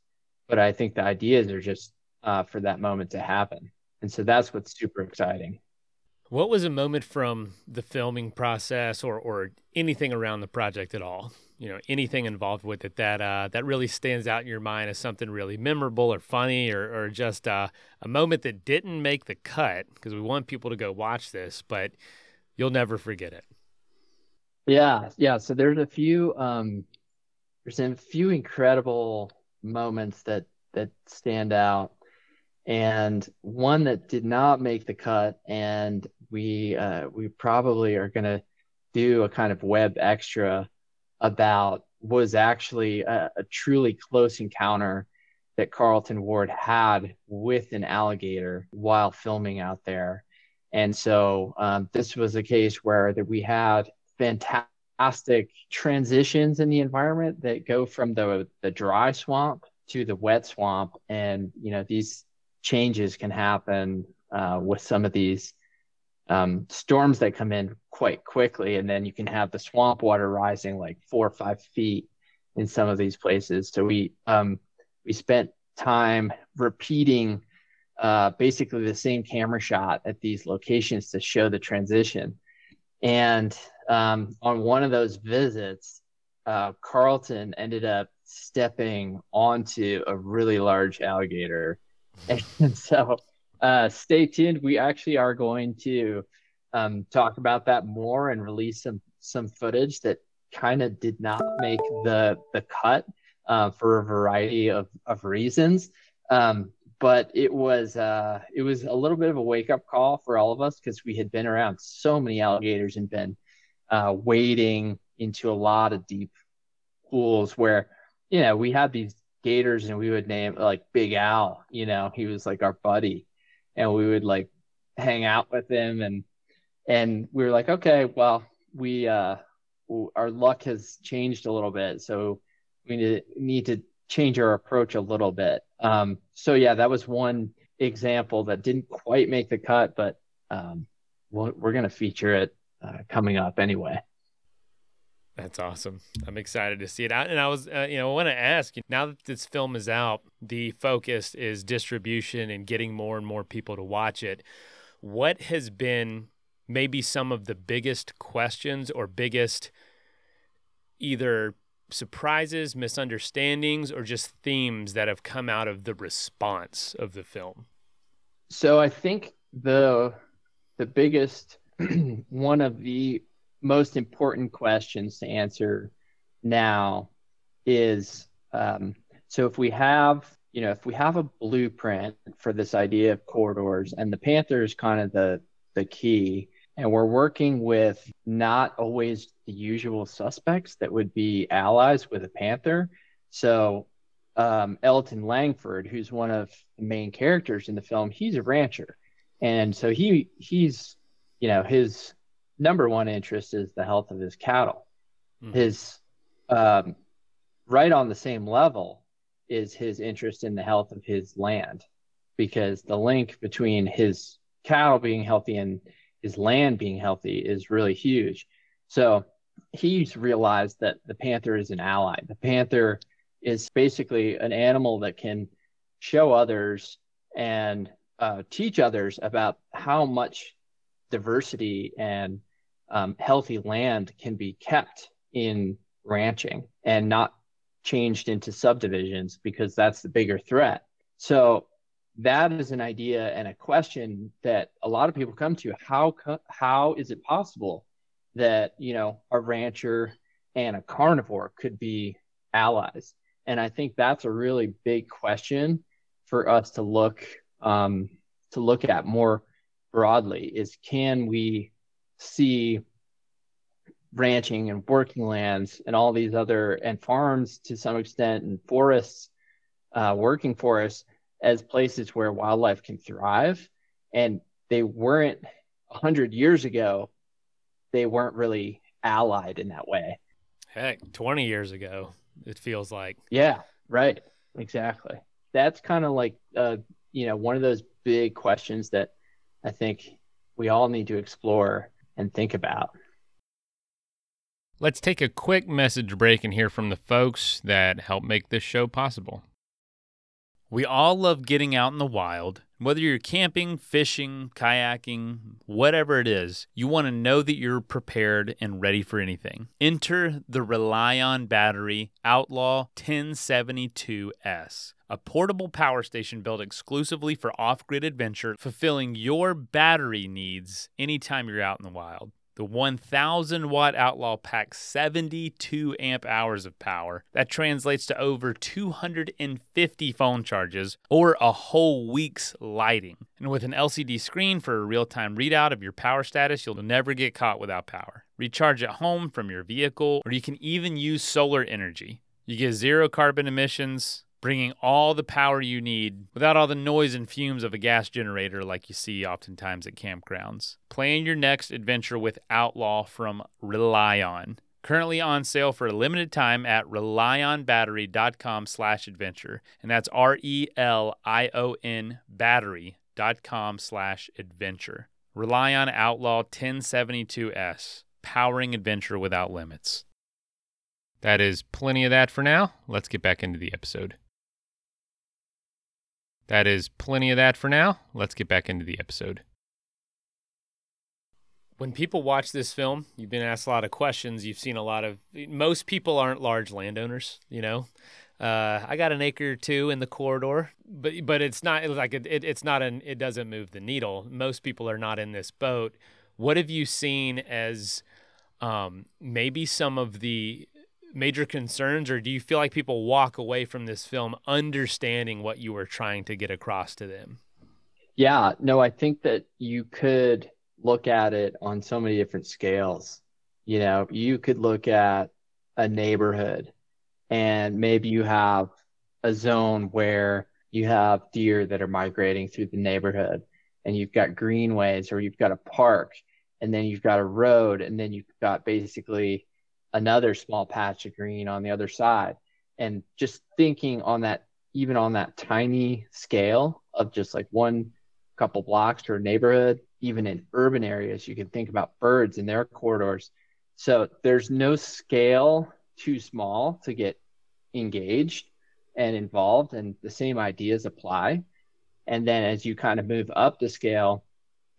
But I think the ideas are just uh, for that moment to happen. And so that's what's super exciting. What was a moment from the filming process or, or anything around the project at all? You know, anything involved with it that uh, that really stands out in your mind as something really memorable or funny or, or just uh, a moment that didn't make the cut because we want people to go watch this, but you'll never forget it. Yeah, yeah. So there's a few um, there's a few incredible moments that that stand out, and one that did not make the cut, and we uh, we probably are gonna do a kind of web extra about was actually a, a truly close encounter that Carlton Ward had with an alligator while filming out there. And so um, this was a case where that we had fantastic transitions in the environment that go from the the dry swamp to the wet swamp, and you know these changes can happen uh, with some of these um, storms that come in quite quickly, and then you can have the swamp water rising like four or five feet in some of these places. So we um, we spent time repeating uh, basically the same camera shot at these locations to show the transition. And um, on one of those visits, uh, Carlton ended up stepping onto a really large alligator. And so uh, stay tuned. We actually are going to um, talk about that more and release some some footage that kind of did not make the the cut uh, for a variety of, of reasons. Um, but it was uh, it was a little bit of a wake up call for all of us because we had been around so many alligators and been uh, wading into a lot of deep pools where you know we had these gators and we would name like Big Al. You know, he was like our buddy, and we would like hang out with him and and we were like okay well we uh our luck has changed a little bit so we need, need to change our approach a little bit. Um so yeah that was one example that didn't quite make the cut but um we're, we're going to feature it uh, coming up anyway that's awesome. I'm excited to see it. And I was, uh, you know, I want to ask you now that this film is out, the focus is distribution and getting more and more people to watch it. What has been maybe some of the biggest questions or biggest either surprises, misunderstandings, or just themes that have come out of the response of the film? So I think the the biggest one of the most important questions to answer now is um, so if we have you know if we have a blueprint for this idea of corridors and the panther is kind of the the key and we're working with not always the usual suspects that would be allies with a panther. So um, elton langford who's one of the main characters in the film he's a rancher. And so he he's you know his number one interest is the health of his cattle. Mm-hmm. His um, right on the same level is his interest in the health of his land, because the link between his cattle being healthy and his land being healthy is really huge. So he's realized that the panther is an ally. The panther is basically an animal that can show others and uh, teach others about how much diversity and um, healthy land can be kept in ranching and not changed into subdivisions because that's the bigger threat. So that is an idea and a question that a lot of people come to. How how is it possible that you know a rancher and a carnivore could be allies? And I think that's a really big question for us to look um, to look at more broadly. Is can we see ranching and working lands and all these other and farms to some extent and forests, uh, working forests as places where wildlife can thrive. And they weren't a hundred years ago, they weren't really allied in that way. Heck, 20 years ago, it feels like. Yeah, right. Exactly. That's kind of like, uh, you know, one of those big questions that I think we all need to explore and think about. Let's take a quick message break and hear from the folks that help make this show possible. We all love getting out in the wild. Whether you're camping, fishing, kayaking, whatever it is, you want to know that you're prepared and ready for anything. Enter the Relion Battery Outlaw 1072S, a portable power station built exclusively for off grid adventure, fulfilling your battery needs anytime you're out in the wild. The 1000 watt Outlaw packs 72 amp hours of power. That translates to over 250 phone charges or a whole week's lighting. And with an LCD screen for a real time readout of your power status, you'll never get caught without power. Recharge at home from your vehicle, or you can even use solar energy. You get zero carbon emissions, bringing all the power you need without all the noise and fumes of a gas generator like you see oftentimes at campgrounds. Plan your next adventure with Outlaw from Relion. Currently on sale for a limited time at relionbattery.com slash adventure. And that's R-E-L-I-O-N battery.com slash adventure. Relion Outlaw 1072S, powering adventure without limits. That is plenty of that for now. Let's get back into the episode. That is plenty of that for now. Let's get back into the episode. When people watch this film, you've been asked a lot of questions. You've seen a lot of. Most people aren't large landowners, you know. Uh, I got an acre or two in the corridor, but but it's not like it, it, it's not an it doesn't move the needle. Most people are not in this boat. What have you seen as um, maybe some of the major concerns, or do you feel like people walk away from this film understanding what you were trying to get across to them? Yeah, no, I think that you could look at it on so many different scales. You know, you could look at a neighborhood and maybe you have a zone where you have deer that are migrating through the neighborhood and you've got greenways or you've got a park and then you've got a road and then you've got basically another small patch of green on the other side. And just thinking on that even on that tiny scale of just like one couple blocks a neighborhood even in urban areas you can think about birds in their corridors. So there's no scale too small to get engaged and involved and the same ideas apply. And then as you kind of move up the scale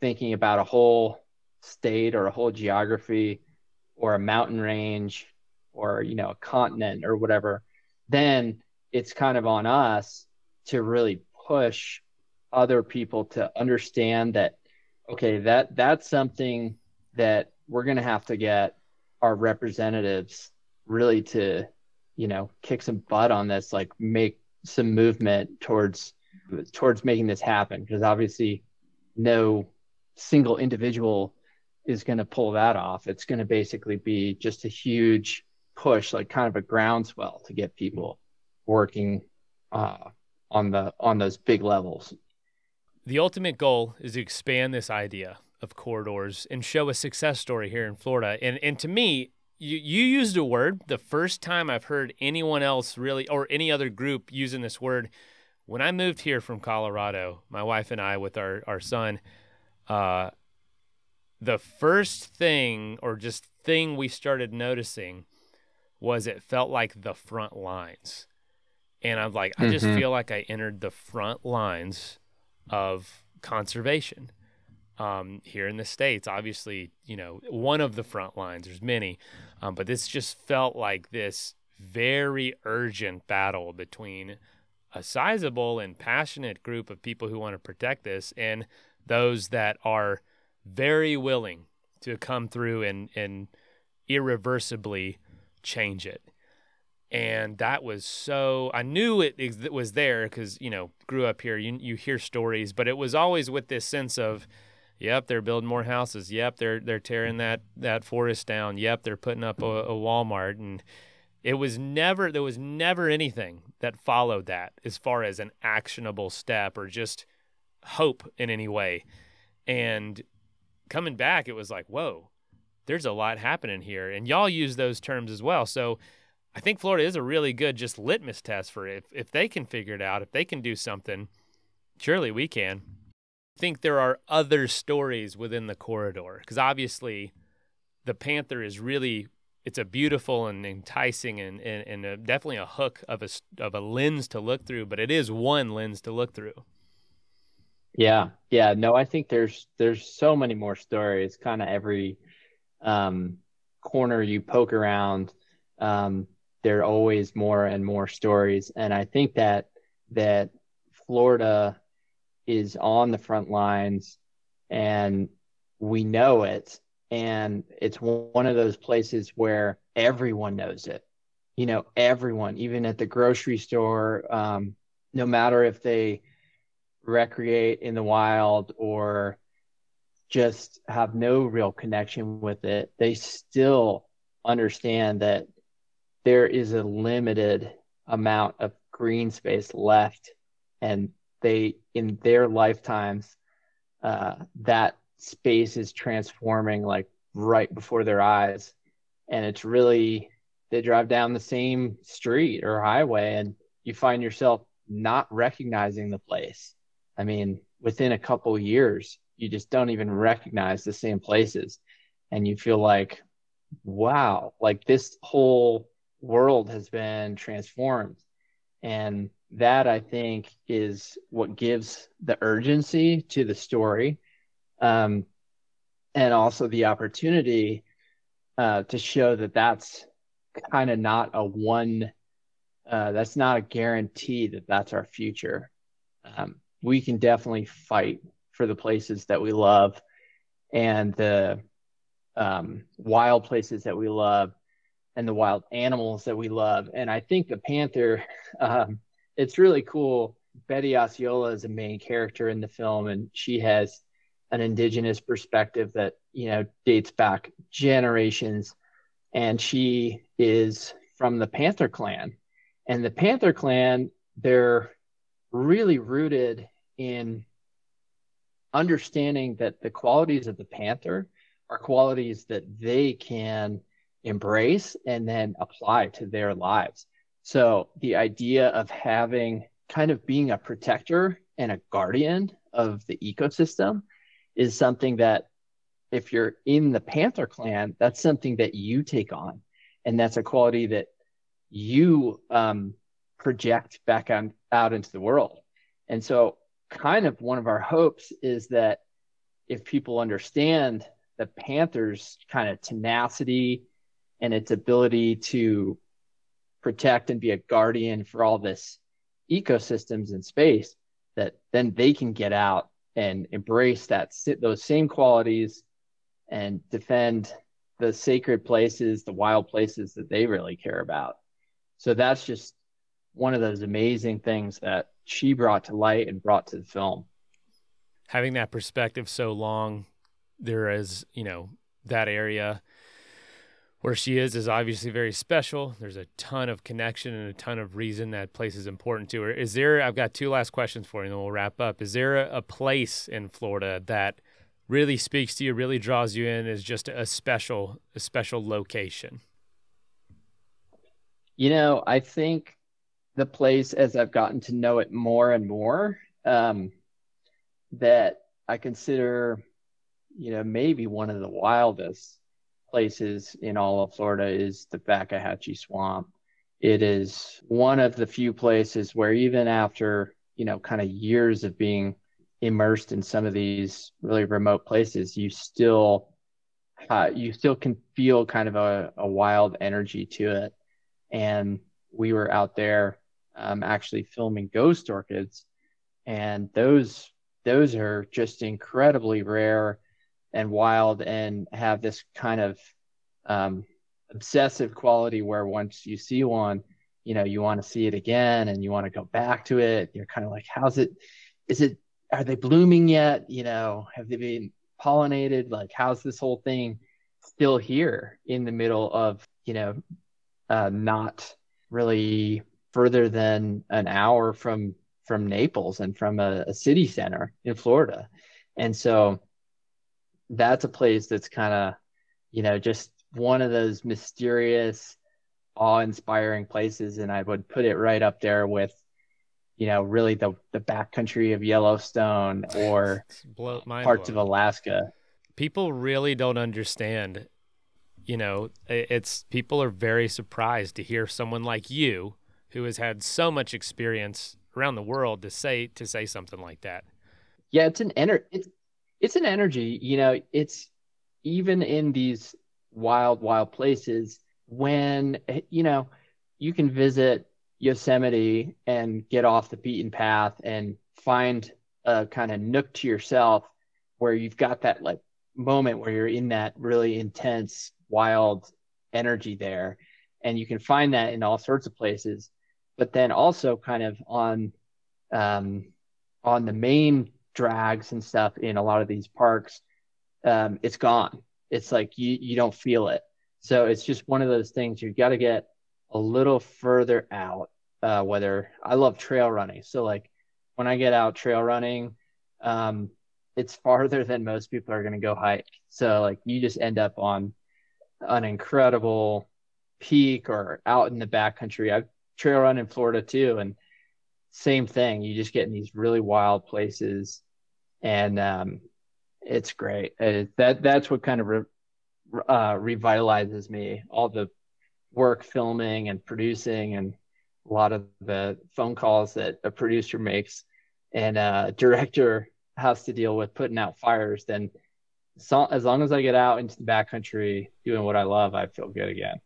thinking about a whole state or a whole geography or a mountain range or you know a continent or whatever then it's kind of on us to really push other people to understand that okay that that's something that we're going to have to get our representatives really to you know kick some butt on this like make some movement towards towards making this happen. Because obviously no single individual is going to pull that off. It's going to basically be just a huge push, like kind of a groundswell to get people working uh, on the on those big levels. The ultimate goal is to expand this idea of corridors and show a success story here in Florida. And and to me, you you used a word the first time I've heard anyone else really or any other group using this word. When I moved here from Colorado, my wife and I with our our son, uh, the first thing or just thing we started noticing was it felt like the front lines. And I'm like, I just mm-hmm. feel like I entered the front lines of conservation um, here in the States. Obviously, you know, one of the front lines, there's many, um, but this just felt like this very urgent battle between a sizable and passionate group of people who want to protect this and those that are very willing to come through and and irreversibly change it. And that was so I knew it, it was there because you know grew up here. You you hear stories, but it was always with this sense of, Yep, they're building more houses. Yep, they're they're tearing that that forest down. Yep, they're putting up a, a Walmart and it was never there was never anything that followed that as far as an actionable step or just hope in any way. And coming back, it was like, whoa, there's a lot happening here. And y'all use those terms as well. So I think Florida is a really good just litmus test for. If, if they can figure it out, if they can do something, surely we can. I think there are other stories within the corridor because obviously the Panther is really it's a beautiful and enticing and, and, and a, definitely a hook of a, of a lens to look through, but it is one lens to look through. Yeah, yeah. No, I think there's there's so many more stories. Kind of every um, corner you poke around, um, there are always more and more stories. And I think that that Florida is on the front lines, and we know it. And it's one of those places where everyone knows it. You know, everyone, even at the grocery store, um, no matter if they recreate in the wild or just have no real connection with it, they still understand that there is a limited amount of green space left and they in their lifetimes uh, that space is transforming like right before their eyes. And it's really they drive down the same street or highway and you find yourself not recognizing the place I mean, within a couple years, you just don't even recognize the same places. And you feel like, wow, like this whole world has been transformed. And that I think is what gives the urgency to the story. Um, and also the opportunity uh, to show that that's kind of not a one, uh, that's not a guarantee that that's our future. Um, we can definitely fight for the places that we love and the um, wild places that we love and the wild animals that we love. And I think the panther, um, it's really cool. Betty Osceola is a main character in the film, and she has an indigenous perspective that you know dates back generations. And she is from the Panther Clan, and the Panther Clan, they're really rooted in understanding that the qualities of the panther are qualities that they can embrace and then apply to their lives. So the idea of having kind of being a protector and a guardian of the ecosystem is something that if you're in the panther clan that's something that you take on and that's a quality that you um, project back on out into the world and so kind of one of our hopes is that if people understand the Panthers' kind of tenacity and its ability to protect and be a guardian for all this ecosystems in space, that then they can get out and embrace that those same qualities and defend the sacred places, the wild places that they really care about. So that's just one of those amazing things that she brought to light and brought to the film. Having that perspective so long, there is, you know, that area where she is is obviously very special. There's a ton of connection and a ton of reason that place is important to her. Is there, I've got two last questions for you and then we'll wrap up. Is there a, a place in Florida that really speaks to you, really draws you in is just a special, a special location? You know, I think the place as I've gotten to know it more and more um, that I consider, you know, maybe one of the wildest places in all of Florida is the Fakahatchee Swamp. It is one of the few places where even after, you know, kind of years of being immersed in some of these really remote places, you still uh, you still can feel kind of a, a wild energy to it. And we were out there um, actually filming ghost orchids, and those those are just incredibly rare and wild, and have this kind of um, obsessive quality where once you see one, you know you want to see it again, and you want to go back to it. You're kind of like, how's it? Is it? Are they blooming yet? You know, have they been pollinated? Like, how's this whole thing still here in the middle of, you know, uh, not really further than an hour from from Naples and from a, a city center in Florida. And so that's a place that's kind of, you know, just one of those mysterious, awe-inspiring places. And I would put it right up there with, you know, really the the backcountry of Yellowstone or Blow, parts of Alaska. People really don't understand. You know, it's people are very surprised to hear someone like you who has had so much experience around the world to say to say something like that. Yeah, it's an ener- it's it's an energy, you know, it's even in these wild wild places when you know, you can visit Yosemite and get off the beaten path and find a kind of nook to yourself where you've got that like moment where you're in that really intense wild energy there and you can find that in all sorts of places but then also kind of on um, on the main drags and stuff in a lot of these parks, um, it's gone. It's like you you don't feel it. So it's just one of those things you've got to get a little further out. Uh, whether I love trail running, so like when I get out trail running, um, it's farther than most people are going to go hike. So like you just end up on an incredible peak or out in the backcountry. I've trail run in Florida too, and same thing. You just get in these really wild places, and um, it's great. It, that that's what kind of re, uh, revitalizes me. All the work filming and producing, and a lot of the phone calls that a producer makes and a director has to deal with putting out fires. Then, so, as long as I get out into the backcountry doing what I love, I feel good again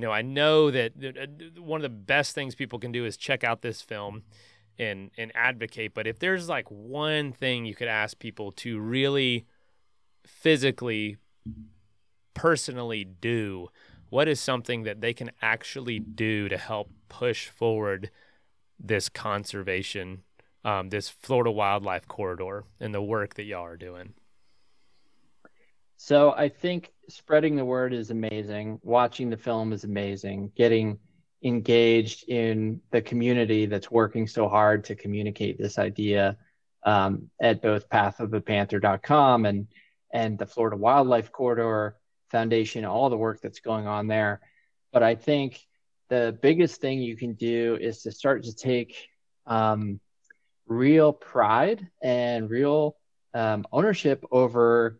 you know, I know that uh, one of the best things people can do is check out this film and and advocate. But if there's like one thing you could ask people to really physically, personally do, what is something that they can actually do to help push forward this conservation, um, this Florida wildlife corridor, and the work that y'all are doing? So I think spreading the word is amazing. Watching the film is amazing. Getting engaged in the community that's working so hard to communicate this idea um, at both pathofthepanther.com and and the Florida Wildlife Corridor Foundation, all the work that's going on there. But I think the biggest thing you can do is to start to take um, real pride and real um, ownership over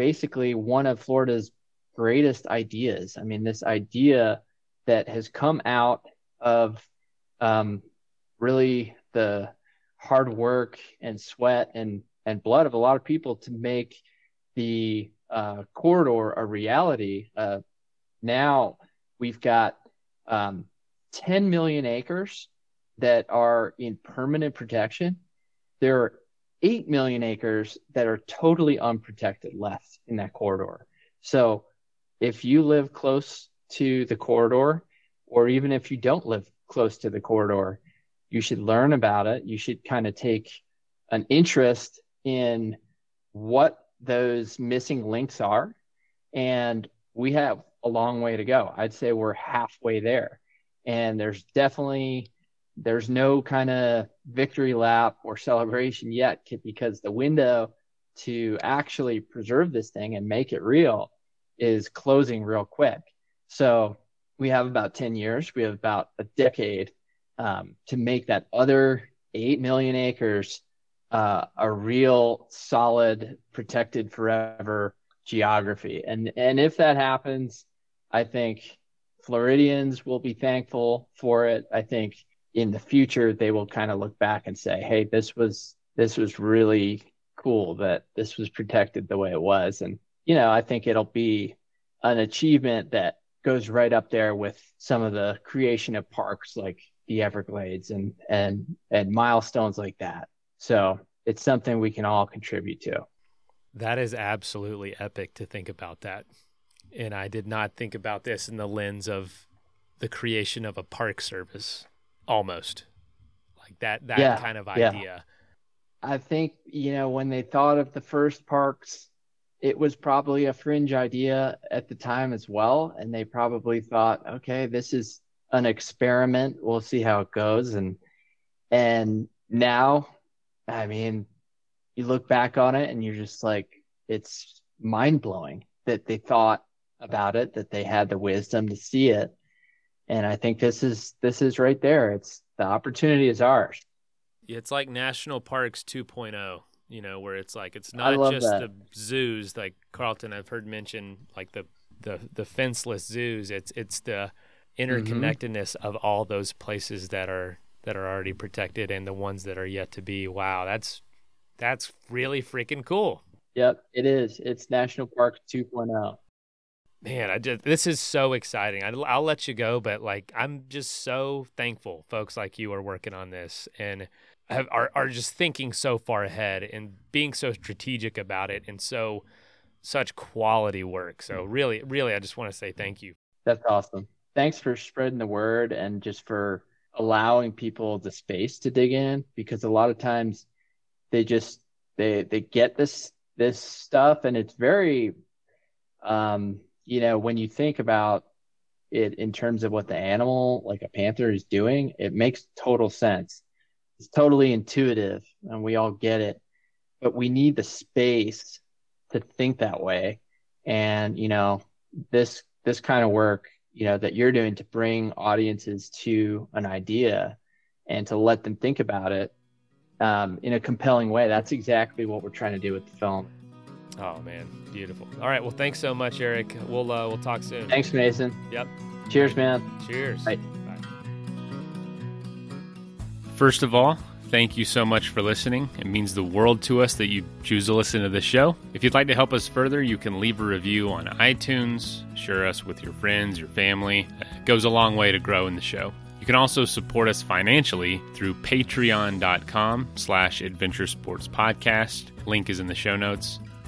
basically one of Florida's greatest ideas. I mean, this idea that has come out of um, really the hard work and sweat and and blood of a lot of people to make the uh, corridor a reality. Uh, now we've got um, 10 million acres that are in permanent protection. There are 8 million acres that are totally unprotected left in that corridor. So if you live close to the corridor, or even if you don't live close to the corridor, you should learn about it. You should kind of take an interest in what those missing links are. And we have a long way to go. I'd say we're halfway there. And there's definitely there's no kind of victory lap or celebration yet because the window to actually preserve this thing and make it real is closing real quick. So we have about 10 years, we have about a decade um, to make that other 8 million acres uh, a real solid, protected forever geography. And, and if that happens, I think Floridians will be thankful for it. I think in the future they will kind of look back and say, "Hey, this was this was really cool that this was protected the way it was." And you know, I think it'll be an achievement that goes right up there with some of the creation of parks like the Everglades and and and milestones like that. So it's something we can all contribute to. That is absolutely epic to think about that. And I did not think about this in the lens of the creation of a park service almost like that that yeah, kind of idea. I think, you know, when they thought of the first parks, it was probably a fringe idea at the time as well. And they probably thought, okay, this is an experiment. We'll see how it goes. And, and now, I mean, you look back on it and you're just like, it's mind blowing that they thought about it, that they had the wisdom to see it. And I think this is, this is right there. It's the opportunity is ours. It's like national parks 2.0 you know, where it's like it's not just that. the zoos like Carlton I've heard mention like the the the fenceless zoos. It's it's the interconnectedness mm-hmm. of all those places that are that are already protected and the ones that are yet to be. Wow, that's that's really freaking cool. Yep, it is. It's National Park 2.0. Man, I just this is so exciting. I, I'll let you go, but like I'm just so thankful, folks like you are working on this and have, are are just thinking so far ahead and being so strategic about it and so such quality work. So really, really, I just want to say thank you. That's awesome. Thanks for spreading the word and just for allowing people the space to dig in because a lot of times they just they they get this this stuff and it's very um you know when you think about it in terms of what the animal like a panther is doing it makes total sense. It's totally intuitive and we all get it. But we need the space to think that way. And you know this this kind of work you know that you're doing to bring audiences to an idea and to let them think about it um, in a compelling way that's exactly what we're trying to do with the film oh man beautiful all right well thanks so much eric we'll uh, we'll talk soon thanks mason yep cheers man cheers Bye. First of all, thank you so much for listening. It means the world to us that you choose to listen to the show. If you'd like to help us further, you can leave a review on iTunes, share us with your friends, your family. It goes a long way to grow in the show. You can also support us financially through patreon.com slash adventure sports podcast. Link is in the show notes.